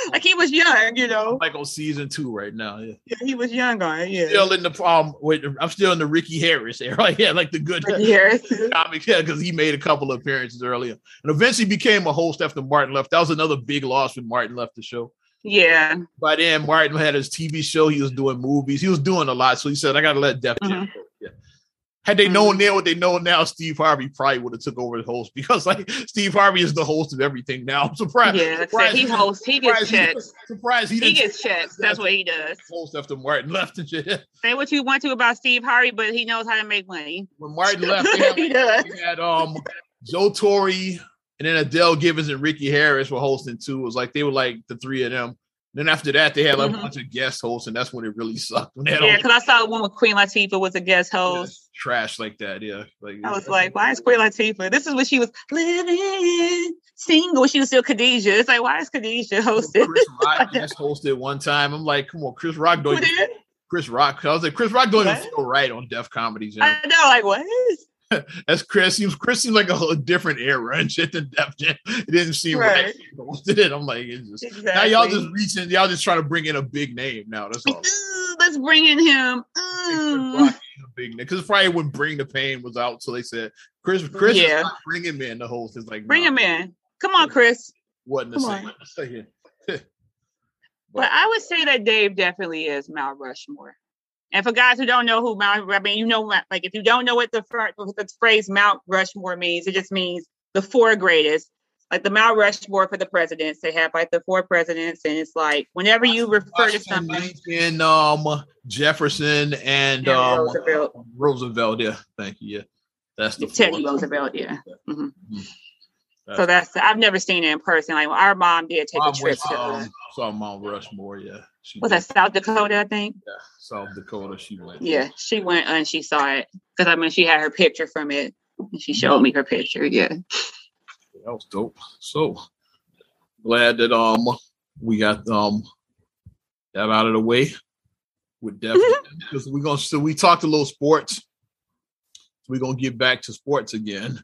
like he was young, you know. like on season two right now. Yeah. Yeah, he was young on. Yeah. Still in the um. Wait, I'm still in the Ricky Harris era. Yeah, like the good Harris. comics. Yeah, because he made a couple of appearances earlier, and eventually became a host after Martin left. That was another big loss when Martin left the show. Yeah. By then, Martin had his TV show. He was doing movies. He was doing a lot. So he said, "I got to let Def Jam Mhm. go." Yeah. Had they known then what they know now, Steve Harvey probably would have took over the host because like Steve Harvey is the host of everything now. I'm surprised. Yeah. Surprised he hosts. He gets he, checks. surprised he, He gets checks. That's what he does. host after Martin left and shit. Say what you want to about Steve Harvey, but he knows how to make money. When Martin left, they had, he does. they had um Joe Torry and then Adele Givens and Ricky Harris were hosting too. It was like they were like the three of them. Then after that, they had like Mhm. a bunch of guest hosts, and that's when it really sucked. When they had Yeah, because I saw one with Queen Latifah was a guest yeah, host. trash like that. Yeah, like I was like, why is Queen Latifah? This is when she was living single. She was still Khadijah. It's like, why is Khadijah hosted? Chris Rock guest hosted one time. I'm like, come on, Chris Rock don't Who? Chris Rock. I was like, Chris Rock don't What? even feel right on Def Comedy Jam. I know, like what? That's Chris. Seems Chris seems like a, whole different era and shit than Def Jam. It didn't seem right. Right. Hosted it. I'm like, it's just Exactly. now y'all just reaching. Y'all just trying to bring in a big name now. That's all. "Ooh, let's bring in him. Chris Rock ain't a big name because probably when Bring the Pain was out, so they said Chris. Chris is Yeah. bringing me in the host. Is like Bring nah, him in. Come on, Chris. Wasn't the same. on. But I would say that Dave definitely is Mount Rushmore. And for guys who don't know who Mount, I mean, you know, like if you don't know what the, what the phrase Mount Rushmore means, it just means the four greatest. Like the Mount Rushmore for the presidents, they have like the four presidents, and it's like whenever you refer to Washington, somebody, Lincoln, um, Jefferson, and and um, Roosevelt, Roosevelt. Yeah, thank you. Yeah, that's the Teddy. Roosevelt, yeah. hmm That's- So that's I've never seen it in person. Like our mom did take a trip to um, saw Mount Rushmore. Yeah, she was did. that South Dakota, I think. Yeah, South Dakota. She went. Yeah, she went and she saw it because I mean she had her picture from it. And she showed me her picture. Yeah. that was dope. So glad that um we got um that out of the way with Def because we're gonna so we talked a little sports. We're gonna get back to sports again.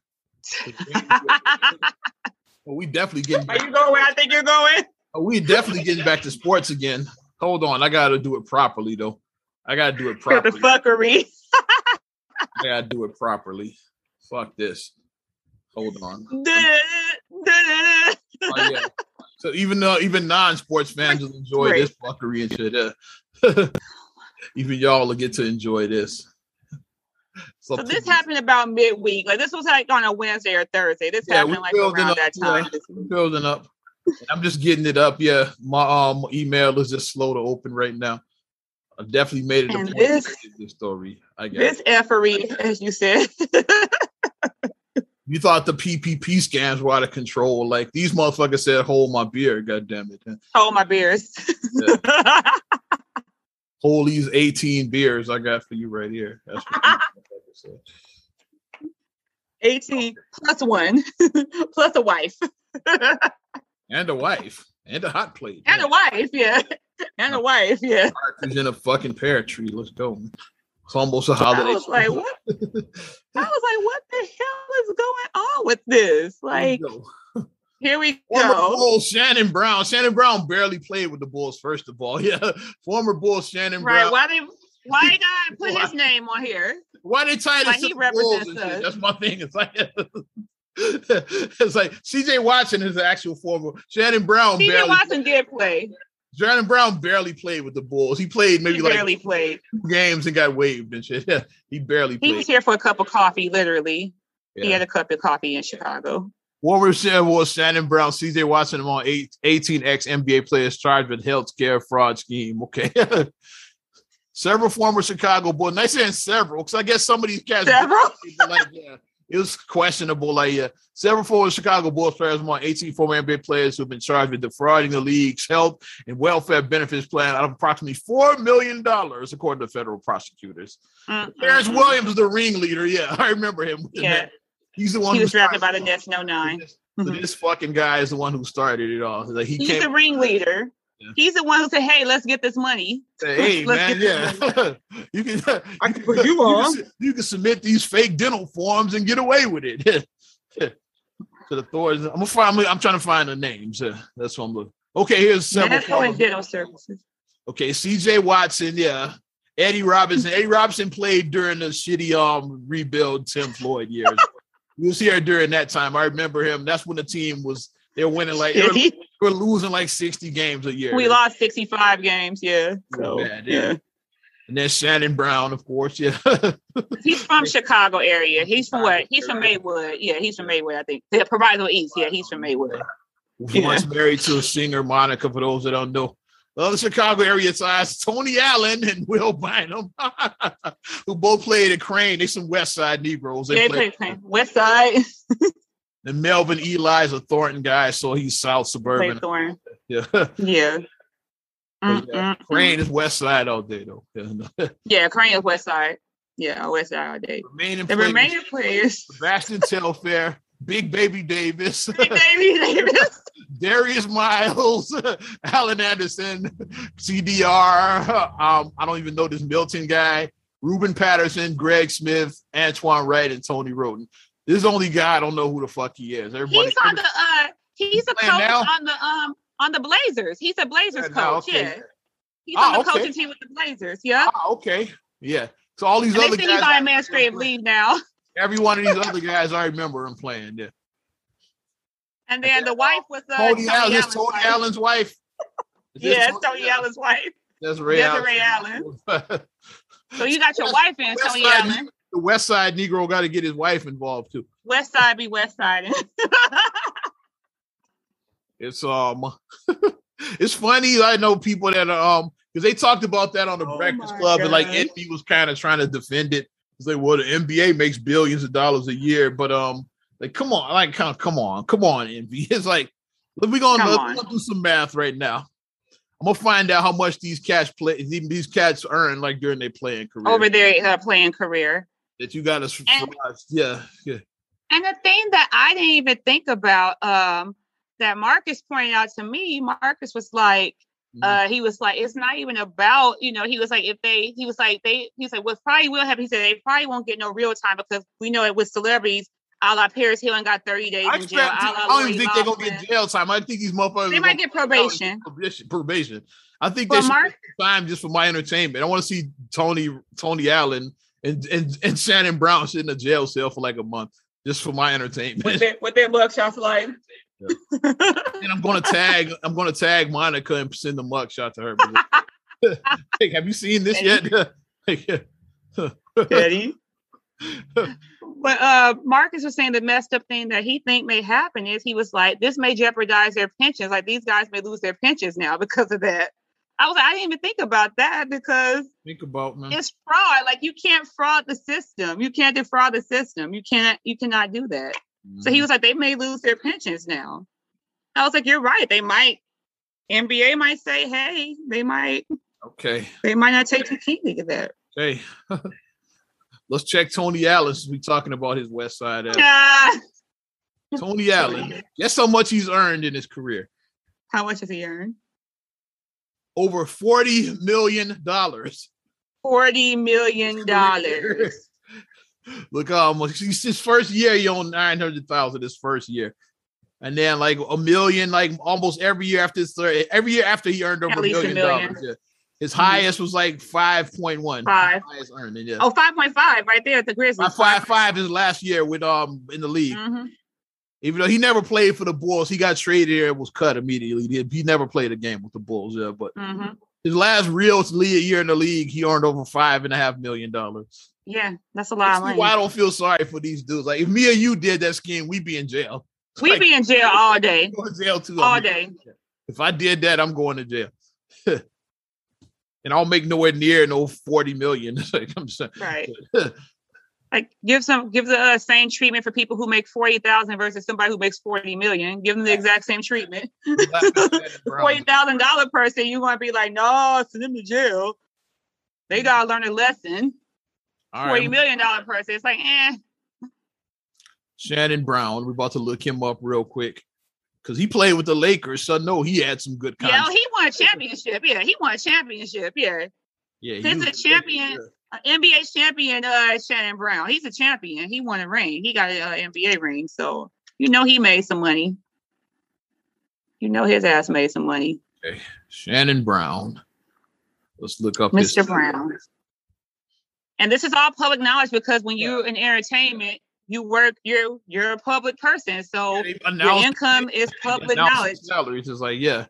Well, we definitely getting Are back, you going where I think you're going? we definitely getting back to sports again. Hold on, I gotta do it properly though. I gotta do it For the properly. fuckery. I gotta do it properly. Fuck this. Hold on. Oh, yeah. So even though even non-sports fans will enjoy Right. this fuckery and shit. uh, even y'all will get to enjoy this. So this happened about midweek. Like this was like on a Wednesday or Thursday. This Yeah, happened like building around up, that time. this building up. I'm just getting it up. Yeah, my um email is just slow to open right now. I definitely made it a And point this- this story. I guess This effery, as you said. you thought the PPP scams were out of control. Like these motherfuckers said, "Hold my beer." God damn it! Hold my beers. Hold these 18 beers I got for you right here. That's what said. 18 plus one, plus a wife. and a wife and a hot plate. and a wife, yeah. And a wife, yeah. Partridge in a fucking pear tree. Let's go. It's almost a holiday. I was like, what? I was like, what the hell is going on with this? Like, here we Former go. Bulls Shannon Brown. Shannon Brown barely played with the Bulls, first of all. Yeah. Former Bulls Shannon Right? Brown. Why they why gotta put his name on here? Why they tied Like to he represents and shit? us. That's my thing. It's like it's like CJ Watson is the actual former Shannon Brown CJ Watson did play. Shannon Brown barely played with the Bulls. He played maybe He like barely played. games and got waived and shit. Yeah, he barely Played. He was here for a cup of coffee, literally. He had a cup of coffee in Chicago. What we're saying was Shannon Brown, CJ Watson among eight, 18 ex NBA players charged with healthcare fraud scheme. Okay. several former Chicago Bulls. Nice said several, because I guess some of these cats Several? like, yeah, it was questionable. Like yeah, several former Chicago Bulls players among 18 former NBA players who've been charged with defrauding the league's health and welfare benefits plan out of approximately four million dollars, according to federal prosecutors. Mm, Terrence. Williams, the ringleader. Yeah, I remember him. Yeah, he's the one. he who was drafted by the Nets 09. it. So this fucking guy is the one who started it all. Like he He's the ringleader. Yeah. He's the one who said, "Hey, let's get this money." Say, hey Let's man, get yeah, you can. I can put you on. can, you can submit these fake dental forms and get away with it. to the authorities, I'm gonna find. I'm trying to find the names. Uh, That's what I'm looking. Okay, here's several. Medical and forms. dental services. Okay, C.J. Watson, yeah, Eddie Robinson. Eddie Robinson played during the shitty um rebuild Tim Floyd years. he was here during that time. I remember him. That's when the team was. They were winning like they were, they were losing like 60 games a year. we lost 65 games. Yeah. So bad, yeah. yeah. And then Shannon Brown, of course. Yeah. He's from Chicago area. He's from what? He's from Maywood. Yeah, he's from Maywood, I think. Yeah, Proviso East. Yeah, he's from Maywood. Yeah. Once married to a singer, Monica, for those that don't know. Other Chicago area sides, Tony Allen and Will Bynum, who both played at Crane. They some West Side Negroes. They Yeah, played- play, play. West Side. And Melvin Ely's a Thornton guy, so he's South Suburban. Thorn. Yeah. Yeah. Yeah. Crane is West Side all day, though. Yeah. Yeah, Crane is West Side. Yeah, West Side all day. remaining The players, remaining players. Sebastian Telfair, Big Baby Davis, Big Baby Davis. Darius Miles, Allen Anderson, CDR. Um, I don't even know this Milton guy. Ruben Patterson, Greg Smith, Antoine Wright, and Tony Wroten. This is only guy I don't know who the fuck he is. Everybody, He's on the uh he's a coach now? on the um on the Blazers. He's a Blazers Yeah, coach. okay. Yeah. He's Ah, on the okay. coaching team with the Blazers. Yeah. Ah, okay, yeah. So all these And they other say guys, he's on administrative leave now. every one of these other guys, I remember him playing. Yeah, And then the wife was uh, Tony, Allen, Allen's that's Tony wife. Allen's wife. Yeah, it's Tony Allen's wife. That's Ray Desiree Allen. So you got your wife in West Tony Side Allen. The West Side Negro got to get his wife involved too. West Side be West Side. It's um, it's funny. I know people that are um, because they talked about that on the Oh Breakfast Club, and like. Envy was kind of trying to defend it. It's like, well, the NBA makes billions of dollars a year, but um, like, come on, like, come, come on, come on, Envy. It's like, let me go Come let's go do some math right now. I'm gonna find out how much these cats play, these these cats earn like during their playing career. Over their uh, playing career. That you got to, And- yeah, yeah. And the thing that I didn't even think about, um, that Marcus pointed out to me, Marcus was like, Mhm. uh, he was like, it's not even about, you know, he was like, if they, he was like, they, he said, what probably will happen. He said, they probably won't get no real time because we know it with celebrities, a la Paris Hilton got 30 days I, in jail. a I don't even think they're gonna get jail time. I think these motherfuckers They might get probation. probation. Probation. I think they But should Mark, get time just for my entertainment. I want to see Tony Tony Allen and, and and Shannon Brown sit in a jail cell for like a month just for my entertainment. with their, with their mugshots like, and I'm gonna tag I'm gonna tag Monica and send the mugshot to her. hey, have you seen this yet? Daddy. but uh Marcus was saying the messed up thing that he think may happen is he was like, this may jeopardize their pensions. Like these guys may lose their pensions now because of that. I was like, I didn't even think about that because Think about man. it's fraud. Like you can't fraud the system. You can't defraud the system. You can't you cannot do that. So Mm-hmm. he was like, they may lose their pensions now. I was like, you're right. They might NBA might say, hey, they might okay. they might not take too keenly to that. Okay. Let's check Tony Allen since we're talking about his West Side. Ah, Tony Allen. Guess how much he's earned in his career? how much does he earn? Over forty million dollars. Forty million dollars. Look, um, he's his first year he owned nine hundred thousand. His first year, and then like a million, like almost every year after his third, every year after he earned over a least a million million. dollars. Yeah. His Mhm. highest was like five point one. Five. Highest. Yeah. Oh, 5.5 right there at the Grizzlies. Five, five five his last year with um in the league. Mhm. Even though he never played for the Bulls, he got traded here and was cut immediately. He, he never played a game with the Bulls. Yeah, but Mhm. his last real year in the league, he earned over five and a half million dollars. Yeah, that's a lot of why I don't feel sorry for these dudes. Like if me and you did that scheme, we'd be in jail. We Like, be in jail all day. jail too. All I mean, day. If I did that, I'm going to jail. and I'll make nowhere near no 40 million. like I'm saying. Right. Like give some give the uh, same treatment for people who make forty thousand versus somebody who makes forty million. Give them the exact same treatment. forty thousand dollar person, you want to be like, no, send them to jail. They gotta learn a lesson. All Forty right. million dollar person, it's like, eh. Shannon Brown, we're about to look him up real quick because he played with the Lakers, so no, he had some good. Yeah, he won a championship. Yeah, he won a championship. Yeah, yeah, he's a champion. NBA champion, uh, Shannon Brown. He's a champion. He won a ring. He got an uh, NBA ring. So you know he made some money. You know his ass made some money. Okay, Shannon Brown. Let's look up Mr. Brown. And this is all public knowledge because when you're in entertainment, you work. You're you're a public person, so yeah, your income is public knowledge. Salaries is like yeah,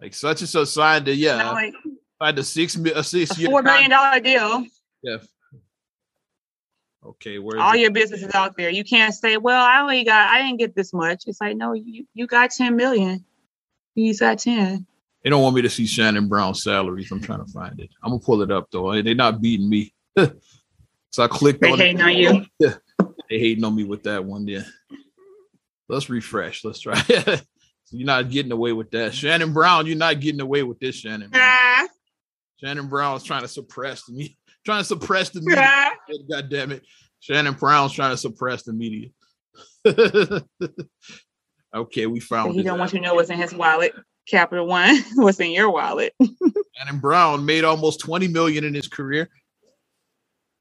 like such and such signed the yeah, like, signed a six a six a four million dollar deal. Yeah. Okay, where all your businesses out there. You can't say, "Well, I only got, I didn't get this much." It's like, no, you you got ten million. He's got ten. They don't want me to see Shannon Brown's salaries. I'm trying to find it. I'm gonna pull it up though. They're not beating me. so I clicked they on hating it. on you. they hating on me with that one. Yeah. Let's refresh. Let's try. so you're not getting away with that, Shannon Brown. You're not getting away with this, Shannon. Brown. Shannon Brown is trying to suppress me trying to suppress the media. God damn it. Shannon Brown's trying to suppress the media. okay, we found it. He don't want you to know what's in his wallet. Capital One, what's in your wallet? Shannon Brown made almost 20 million in his career.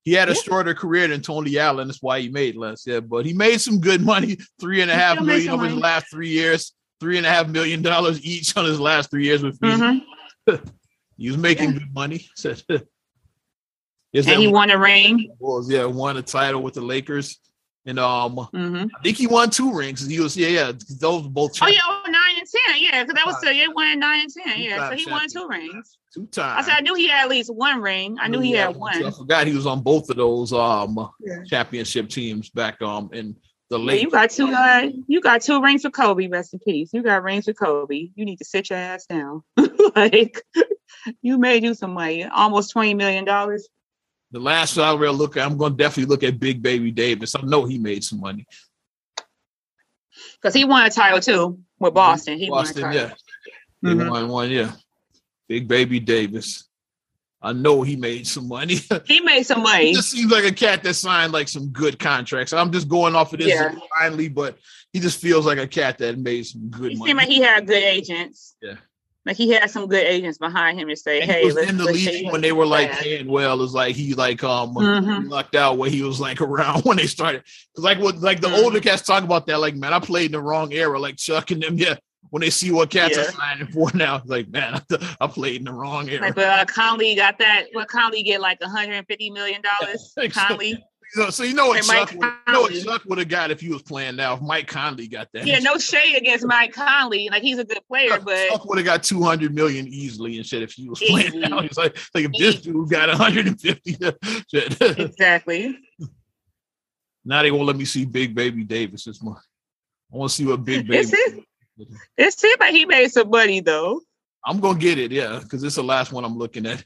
He had a yeah. shorter career than Tony Allen. That's why he made less. Yeah, but he made some good money. Three and a half million over his last three years. Three and a half million dollars each on his last three years with me. Mm-hmm. he was making yeah. good money. Is and he won a ring. Was yeah, won a title with the Lakers. And um, mm-hmm. I think he won two rings. He was yeah, yeah. Those both. Oh yeah, oh, nine and ten. Yeah, because that was yeah, won nine and ten. Yeah, so he won two rings. Two times. I said I knew he had at least one ring. I knew he had one. I forgot he was on both of those um yeah. championship teams back um in the late. Yeah, you got two. Uh, you got two rings for Kobe. Rest in peace. You got rings for Kobe. You need to sit your ass down. like you made you some money, almost twenty million dollars. The last salary I look at, I'm going to definitely look at Big Baby Davis. I know he made some money because he won a title too with Boston. He Boston, won yeah. Mm-hmm. He won one, yeah. Big Baby Davis. I know he made some money. he made some money. he just seems like a cat that signed like some good contracts. I'm just going off of this yeah. finally, but he just feels like a cat that made some good he money. Seemed like he had good agents. Yeah. Like he had some good agents behind him to say, and "Hey, in the league when they were like paying well." It's like he like um mm-hmm. lucked out where he was like around when they started. Because like what like the mm-hmm. older cats talk about that. Like man, I played in the wrong era. Like Chuck and them, yeah. When they see what cats yeah. are signing for now, like man, I, played in the wrong era. Like, but uh, Conley got that. What Conley get like 150 million dollars? Conley. So, so you know what Chuck, would, you know what Chuck would have got if he was playing now. If Mike Conley got that, yeah, no shade against Mike Conley. Like he's a good player, Chuck, but Chuck would have got two hundred million easily and shit if he was playing now. He's like, like if this dude got one hundred and fifty, exactly. now they won't let me see Big Baby Davis this month. I want to see what Big Baby. It's it. Like he made some money though. I'm gonna get it, yeah, because it's the last one I'm looking at.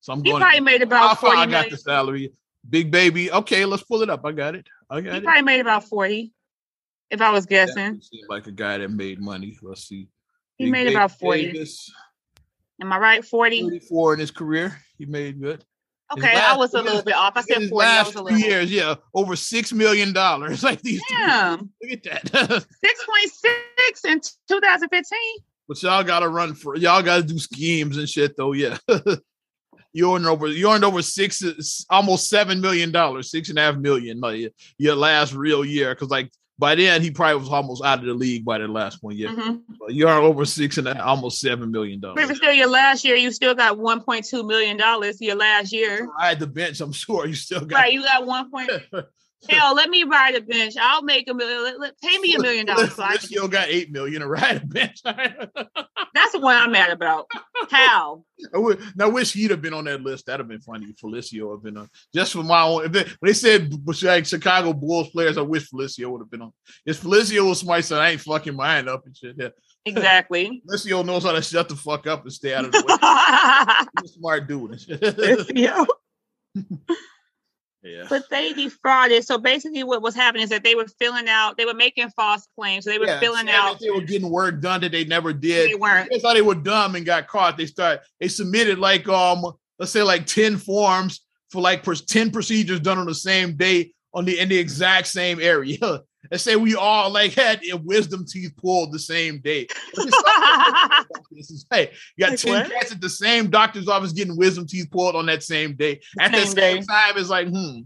so I'm he going. He probably made about. Forty I got the salary. Big baby. Okay, let's pull it up. I got it. I got he it. probably made about 40, if I was guessing. like a guy that made money. Let's see. He Big made about 40. Davis, Am I right? 40? 34 in his career. He made good. Okay, last, I was a little bit off. I said 40. Last two years, yeah, over six million dollars. Like these. Damn. Look at that. 6.6 in 2015. But y'all gotta run for y'all gotta do schemes and shit though. Yeah. you earned over you earned over six almost seven million dollars, six and a half million like your last real year. Cause like by then he probably was almost out of the league by the last one year. Mm-hmm. You are over six and a, almost seven million dollars. But still, your last year you still got one point two million dollars. Your last year, I had the bench. I'm sure you still got right. You got one point. Hell, let me ride a bench. I'll make a million. Let, let, pay me a million dollars. So still got eight million to ride a bench. That's the one I'm mad about. How? I, would, I wish he'd have been on that list. That'd have been funny. Felicio have been on just for my own. They, when they said like Chicago Bulls players, I wish Felicio would have been on. If Felicio was somebody said I ain't fucking mine up and shit. Yeah. Exactly. Felicio knows how to shut the fuck up and stay out of the way. He's a smart dude. yeah. Yeah. But they defrauded. So basically, what was happening is that they were filling out, they were making false claims. So they were Yeah, filling out. they were getting work done that they never did. They weren't. They thought they were dumb and got caught. They start they submitted like um let's say like 10 forms for like 10 procedures done on the same day on the in the exact same area. And say we all like had wisdom teeth pulled the same day. But it's like- this is hey, you got Like 10 what? cats at the same doctor's office getting wisdom teeth pulled on that same day. At the Same same day. time, it's like, hmm,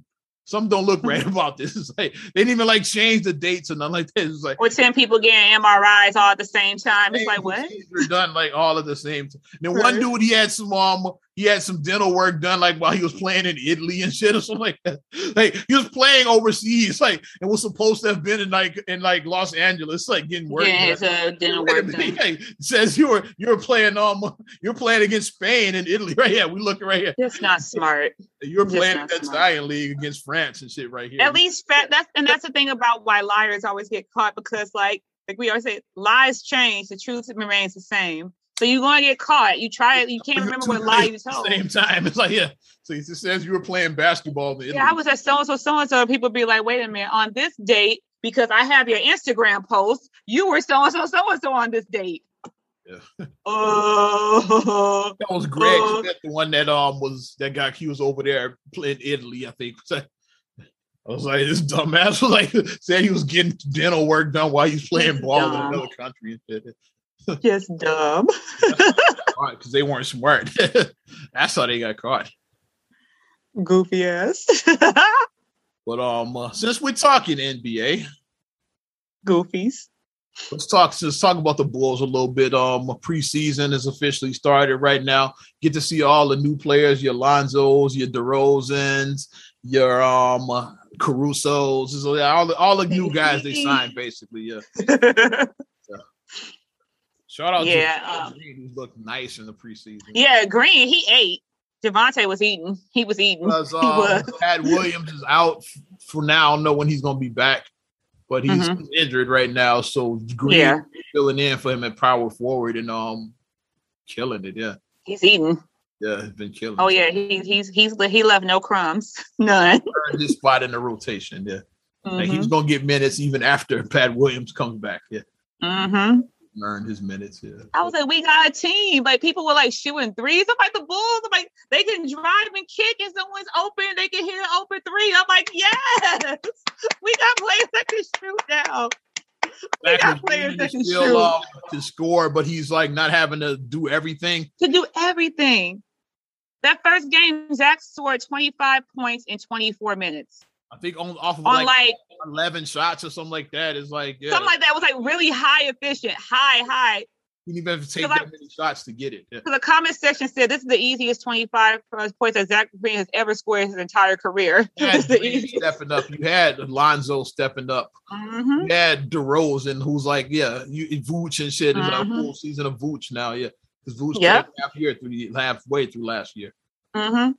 some don't look right about this. It's like they didn't even like change the dates or nothing like this. It's like Or 10 people getting MRIs all at the same time. It's like, what? procedure done like all at the same time. Then one dude he had some um he had some dental work done like while he was playing in Italy and shit or something like that. Like he was playing overseas, like and was supposed to have been in like in like Los Angeles, like getting work. Yeah, it's a a work done. says you were you were playing um you're playing against Spain and Italy right here. We looking right here. That's not smart. You're Just playing that. Italian league against France and shit right here. At least that's and that's the thing about why liars always get caught because like like we always say lies change, the truth remains the same. So you're gonna get caught. You try it, you can't remember what lie you told. Same time, it's like yeah. So it says you were playing basketball. Yeah, I was at so and so, so and so. People be like, wait a minute, on this date, because I have your Instagram post, you were so and so, so and so on this date. Yeah. Oh, That was Greg Uh, Smith, the one that um was that got he was over there playing Italy, I think. I was like, this dumbass was like said he was getting dental work done while he was playing ball in another country and shit. just dumb. Because they weren't smart. That's how they got caught. Goofy ass. But um, uh, since we're talking NBA, Goofies. let's talk. Let's talk about the Bulls a little bit. Um, preseason is officially started right now. Get to see all the new players: your Lonzos, your DeRozans, your um uh, Caruso's, all the all the new guys they signed basically. Yeah. Shout out Yeah, to um, Green, who looked nice in the preseason. yeah, Green, he ate. Javonte was eating. He was eating. Because um, was. Pat Williams is out for now. I don't know when he's going to be back, but he's Mhm. injured right now. So Green Yeah, filling in for him at power forward and um killing it. Yeah, he's eating. yeah, he's been killing. Oh yeah, he, he's he's he left no crumbs, none. his spot in the rotation. Yeah, Like, he Mhm. was going to get minutes even after Pat Williams comes back. Yeah, Mhm. Earned his minutes. Yeah, I was like, we got a team. Like people were like shooting threes. I'm like the Bulls. I'm like they can drive and kick, and someone's open. They can hit an open three. I'm like, yes, we got players that can shoot now. We got players that can still shoot um, to score, but he's like not having to do everything. to do everything. That first game, Zach scored 25 points in 24 minutes I think on off of on like, like 11 shots or something like that. It's like yeah, something like that was like really high efficient, high, high. You didn't even have to take 'Cause I- that many shots to get it. Yeah. So the comment section said this is the easiest 25 points that Zach Green has ever scored in his entire career. You had the Green easiest. stepping up. You had Lonzo stepping up. Mhm. You had DeRozan, who's like, yeah, you Vooch and shit. It's like a full season of Vooch now. Yeah, because Vooch Yep. half year through the halfway through last year. Mhm.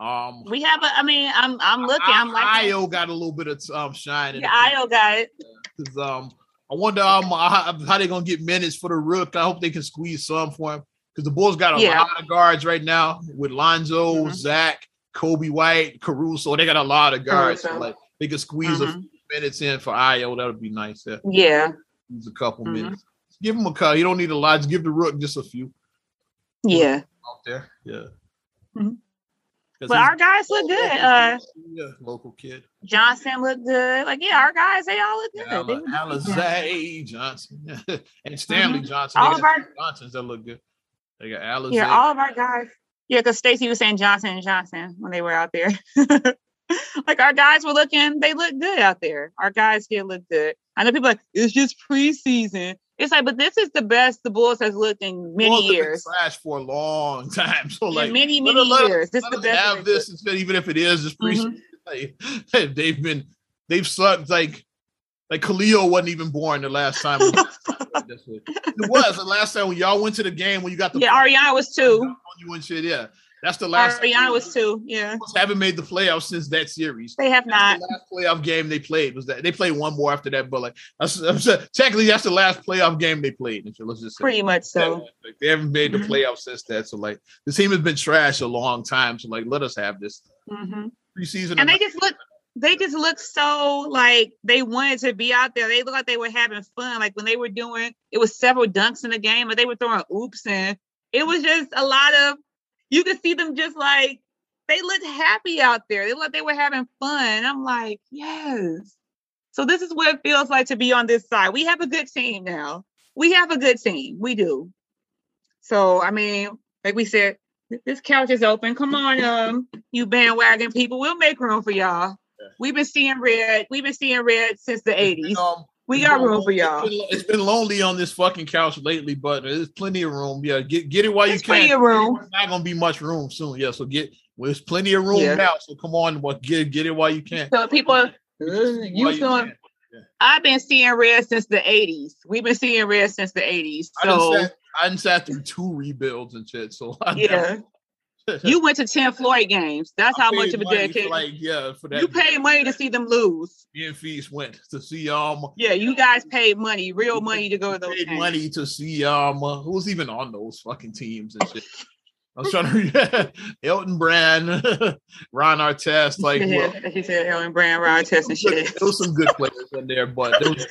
Um, We have a. I mean, I'm I'm looking. I'm like, Ayo got a little bit of um shine. in yeah, Ayo got it. Because um, I wonder um how, how they gonna get minutes for the rook. I hope they can squeeze some for him because the Bulls got a Yeah. lot of guards right now with Lonzo, Mhm. Zach, Coby White, Caruso. They got a lot of guards. So, like they can squeeze a Mhm. few minutes in for Ayo. That would be nice. Yeah, Yeah, squeeze a couple Mhm. minutes. Give him a cut. You don't need a lot. Just give the rook just a few yeah. out there. Yeah. Mhm. 'Cause But our guys look good. Uh, yeah, local kid. Johnson looked good. Like, yeah, our guys, they all look good. They Ala- look good. Alizé Johnson and Stanley Johnson. All They of our- Johnsons that look good. They got Alizé. Yeah, all of our guys. Yeah, because Stacy was saying Johnson and Johnson when they were out there. like our guys were looking, they look good out there. Our guys here look good. I know people are like it's just preseason. It's like, but this is the best the Bulls has looked in many Bulls been years. trash for a long time. So In like many, let many let years. This let is the best. have this instead, even if it is just preseason. Mhm. Like, they've been they've sucked like like Khalil wasn't even born the last time. it. was the last time when y'all went to the game when you got the Yeah, Ariana was two. you and shit. Yeah, that's the last. Ariana was two. Yeah. Haven't made the playoffs since that series. They have not. The last playoff game they played was that they played one more after that, but like that's, that's technically that's the last playoff game they played. So let's just Pretty much so. like, they haven't made the Mhm. playoffs since that. So like the team has been trash a long time. So like let us have this. hmm preseason, and they just look they just look so like they wanted to be out there. They look like they were having fun. Like when they were doing, it was several dunks in the game, but they were throwing oops and it was just a lot of. You could see them just like they looked happy out there. They looked like they were having fun. I'm like, yes. So this is what it feels like to be on this side. We have a good team now. We have a good team. We do. So I mean, like we said, this couch is open. Come on, um, you bandwagon people. We'll make room for y'all. We've been seeing red. We've been seeing red since the eighties. Um, we got room for y'all. It's been, lonely on this fucking couch lately, but there's plenty of room. Yeah, get get it while there's you can. Plenty of room. There's not gonna be much room soon. Yeah, so get well, there's plenty of room yeah. now. So come on, what get get it while you can. So people, you feeling? Yeah. I've been seeing red since the '80s. We've been seeing red since the '80s. So I done sat, I done sat through two rebuilds and shit. So I yeah, you went to Tim Floyd games. That's I how much of a dedication. Like, yeah, for that. You paid money to see them lose. Me and Feast went to see um Yeah, you guys paid money, real money to go to those paid games. money to see uh, who was even on those fucking teams and shit. I was trying to Elton Brand, Ron Artest, like yeah, well, he said Elton Brand, Ron Artest and shit. There was some good players in there, but there was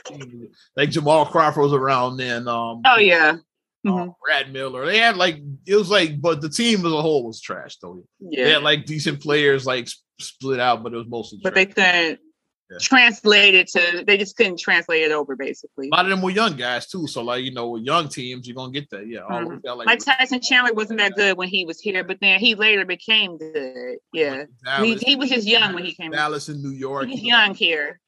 like Jamal Crawford was around then. Um, oh yeah, Mm-hmm. Uh, Brad Miller. They had like it was like, but the team as a whole was trash though. Yeah, they had like decent players like split out, but it was mostly. But trash. they couldn't yeah. translate it to. They just couldn't translate it over basically. A lot of them were young guys too, so like you know, with young teams, you're gonna get that. Yeah, mm-hmm. got, like, like Tyson Chandler wasn't that good when he was here, but then he later became good. Yeah, Dallas, he, he, was just young when he came. Dallas in New York. He's young here.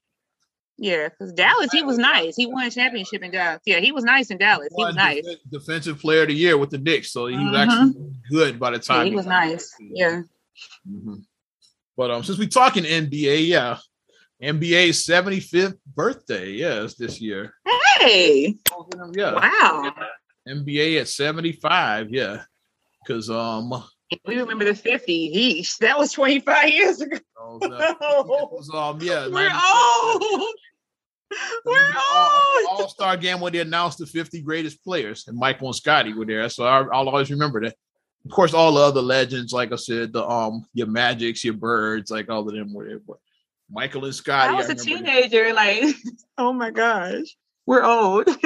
Yeah, because Dallas, he was nice. He won a championship in Dallas. Yeah, he was nice in Dallas. He was nice. Defensive player of the year with the Knicks, so he was mm-hmm. actually good by the time. Yeah, he, he was nice. Yeah. Mm-hmm. But um, since we're talking NBA, yeah, NBA's 75th birthday, yes, this year. Hey. Yeah. Wow. NBA at 75, yeah. Because um we remember the 50. Heesh, that was 25 years ago. Oh, it was, um, yeah, we're old. We're old. All Star game when they announced the 50 greatest players, and Michael and Scottie were there. So I, will always remember that. Of course, all the other legends, like I said, the um, your Magics, your Birds, like all of them were there. But Michael and Scottie. I was I a teenager, that. like, oh my gosh, we're old.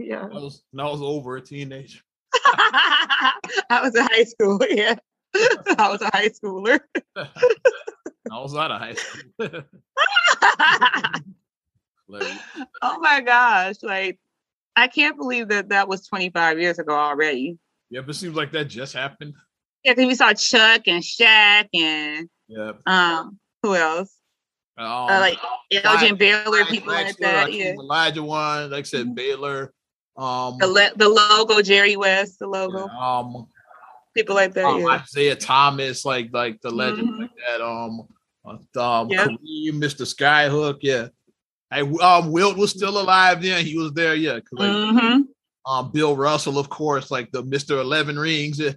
yeah, I was, I was over a teenager. I was in high school. Yeah, I was a high schooler. I was out of high school. oh my gosh! Like, I can't believe that that was 25 years ago already. Yeah, but it seems like that just happened. Yeah, because we saw Chuck and Shaq and yeah, um, who else? Um, uh, like Elgin Baylor, people like that. Yeah, Elijah one, like I said, mm-hmm. Baylor. Um, the le- the logo, Jerry West, the logo. Yeah, um, people like that. Um, yeah. Isiah Thomas, like like the legend mm-hmm. like that. Um, um, yep. Kareem, Mr. Skyhook, yeah. Hey, um, Wilt was still alive then. He was there, yeah. Mm-hmm. Um, Bill Russell, of course, like the Mister Eleven Rings.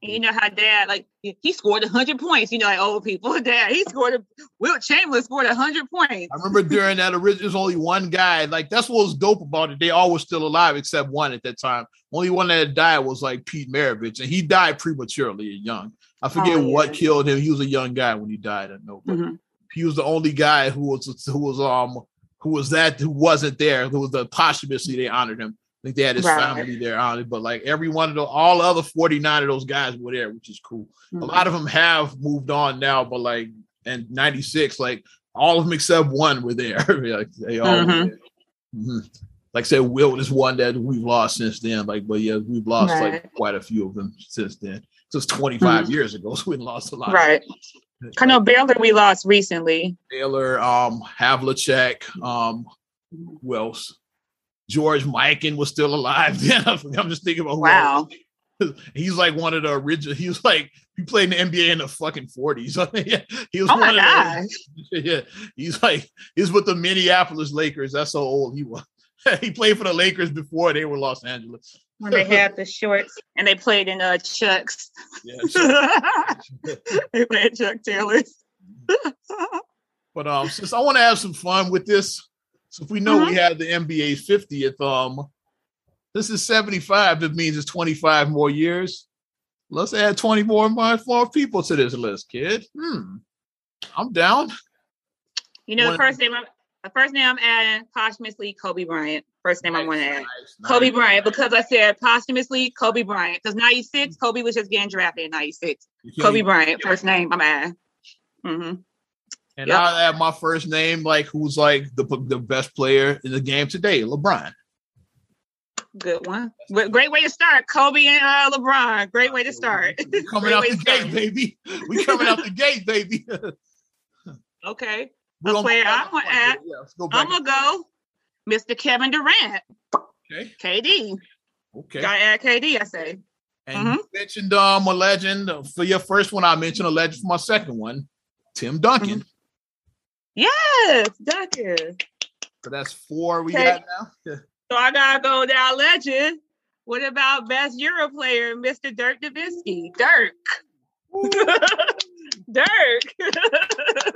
You know how dad like he scored hundred points. You know, like old people, dad he scored. A, Wilt Chamberlain scored hundred points. I remember during that original, there's only one guy. Like that's what was dope about it. They all were still alive except one at that time. Only one that died was like Pete Maravich, and he died prematurely and young. I forget oh, yeah. what killed him. He was a young guy when he died. I know, but mm-hmm. he was the only guy who was who was um who was that who wasn't there. Who was the posthumously they honored him I think they had his right. family there on it, but like every one of the all other 49 of those guys were there, which is cool. Mm-hmm. A lot of them have moved on now, but like in 96, like all of them except one were there. like they all mm-hmm. mm-hmm. like I said, Wilt is one that we've lost since then. Like, but yeah, we've lost right. like quite a few of them since then. So it's 25 mm-hmm. years ago, so we lost a lot. Right. I know Baylor we lost recently. Baylor, um, Havlicek, um, who else? George Mikan was still alive then. I'm just thinking about wow. He's like one of the original. He was like he played in the NBA in the fucking 40s. he was oh one of the yeah. He's like he's with the Minneapolis Lakers. That's how old he was. he played for the Lakers before they were Los Angeles. When they had the shorts and they played in uh Chucks. Yeah, they played Chuck Taylors. but um, since I want to have some fun with this, so if we know mm-hmm. we had the NBA's 50th, um, this is 75. That means it's 25 more years. Let's add 20 more, more people to this list, kid. Hmm. I'm down. You know, One- the first name, the first name I'm adding posthumously Kobe Bryant. First name I'm going to add. Nice, nice. Kobe Bryant because I said posthumously Kobe Bryant because 96 Kobe was just getting drafted in 96. Kobe Bryant, first name I'm adding. hmm And Yep. I have my first name, like who's like the the best player in the game today, LeBron. Good one. Great way to start. Kobe and uh, LeBron. Great way to start. We coming Great out way the to gate, start. baby. We coming out the gate, baby. Okay. We A gonna- I'm gonna add. Yeah, go. I'm gonna go Mr. Kevin Durant. okay, KD. okay. Gotta add KD, I say. And Mhm. you mentioned um a legend for your first one. I mentioned a legend for my second one, Tim Duncan. Mm-hmm. Yes, Duncan. So that's four we Okay. got now. So I gotta go down legend. What about best Euro player, Mr. Dirk Nowitzki? Dirk. Dirk.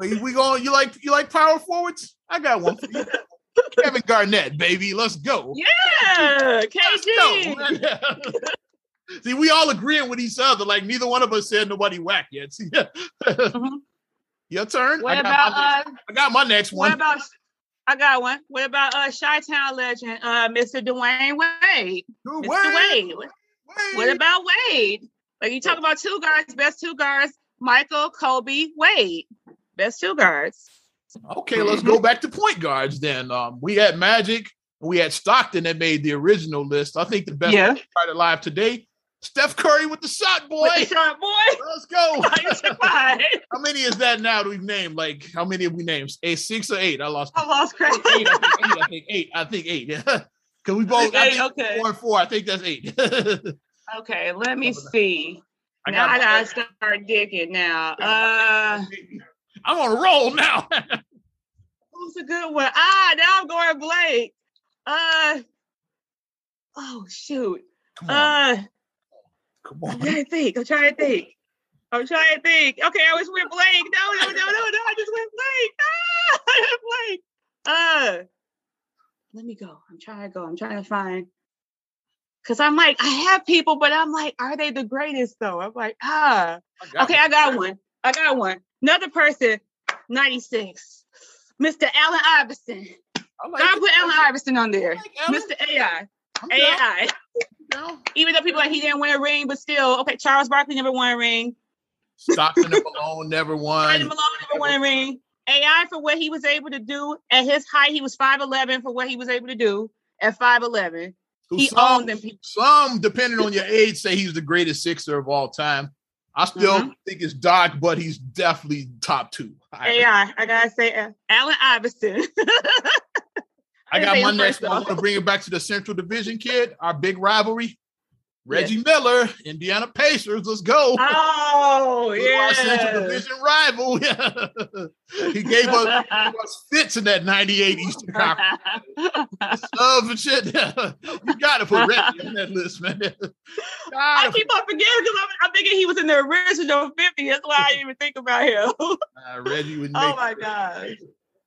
Wait, we going? You like you like power forwards? I got one for you. Kevin Garnett, baby. Let's go. yeah, Let's KG. go. See, we all agreeing with each other. Like neither one of us said nobody whack yet. See, Mhm. your turn. What I got, about my next, uh I got my next one. what about I got one. What about uh Chi Town legend, uh Mr. Dwyane Wade? Dude, Mr. Wade, Wade. What- Wade. What about Wade? Like you talk about two guards, best two guards, Michael, Kobe, Wade. Best two guards. Okay, let's go back to point guards then. Um, we had Magic, we had Stockton that made the original list. I think the best Yeah. guard alive today, Steph Curry with the shot, boy. With the shot boy. Let's go. You took mine. how many is that now? Do we've named like how many have we named? A six or eight? I lost. I lost track. eight, I think eight. I think eight. I think eight. Because we both. I Eight, think okay. Four and four. I think that's eight. Okay, let me see. I now I gotta start digging now. Uh I'm on a roll now. who's a good one? Ah, now I'm going Blake. Uh oh shoot. Come on, Uh come I'm on. trying to think. I'm trying to think. I'm trying to think. Okay, I was with Blake. No, no, no, no, no. I just went Blake. Ah, I went Blake. Uh, let me go. I'm trying to go. I'm trying to find. Cause I'm like, I have people, but I'm like, are they the greatest though? I'm like, ah. I Okay, I got one. I got one. Another person, 96. Mr. Allen Iverson. I like Gotta put Allen Iverson on there. Like Mr. AI. I'm AI. down. Even though people like he didn't win a ring, but still, okay, Charles Barkley never won a ring. Stockton and Malone never Brandon won. Malone never won a ring. AI for what he was able to do at his height, he was 5'11 for what he was able to do at 5'11. Who He some, owned them people. Some, depending on your age, say he's the greatest sixer of all time. I still Mhm. think it's Doc, but he's definitely top two. I, AI, I gotta say, uh, Allen Iverson. I didn't got my next one. I'm gonna bring it back to the Central Division kid, our big rivalry. Reggie yes. Miller, Indiana Pacers, let's go. Oh, yeah. Our Central Division rival. he gave us, us, fits in that 98 Eastern Conference. Oh shit. you got to put Reggie on that list, man. I keep on forgetting because I'm, I'm, thinking he was in the original 50. That's why I didn't even think about him. uh, Reggie would Oh, my God.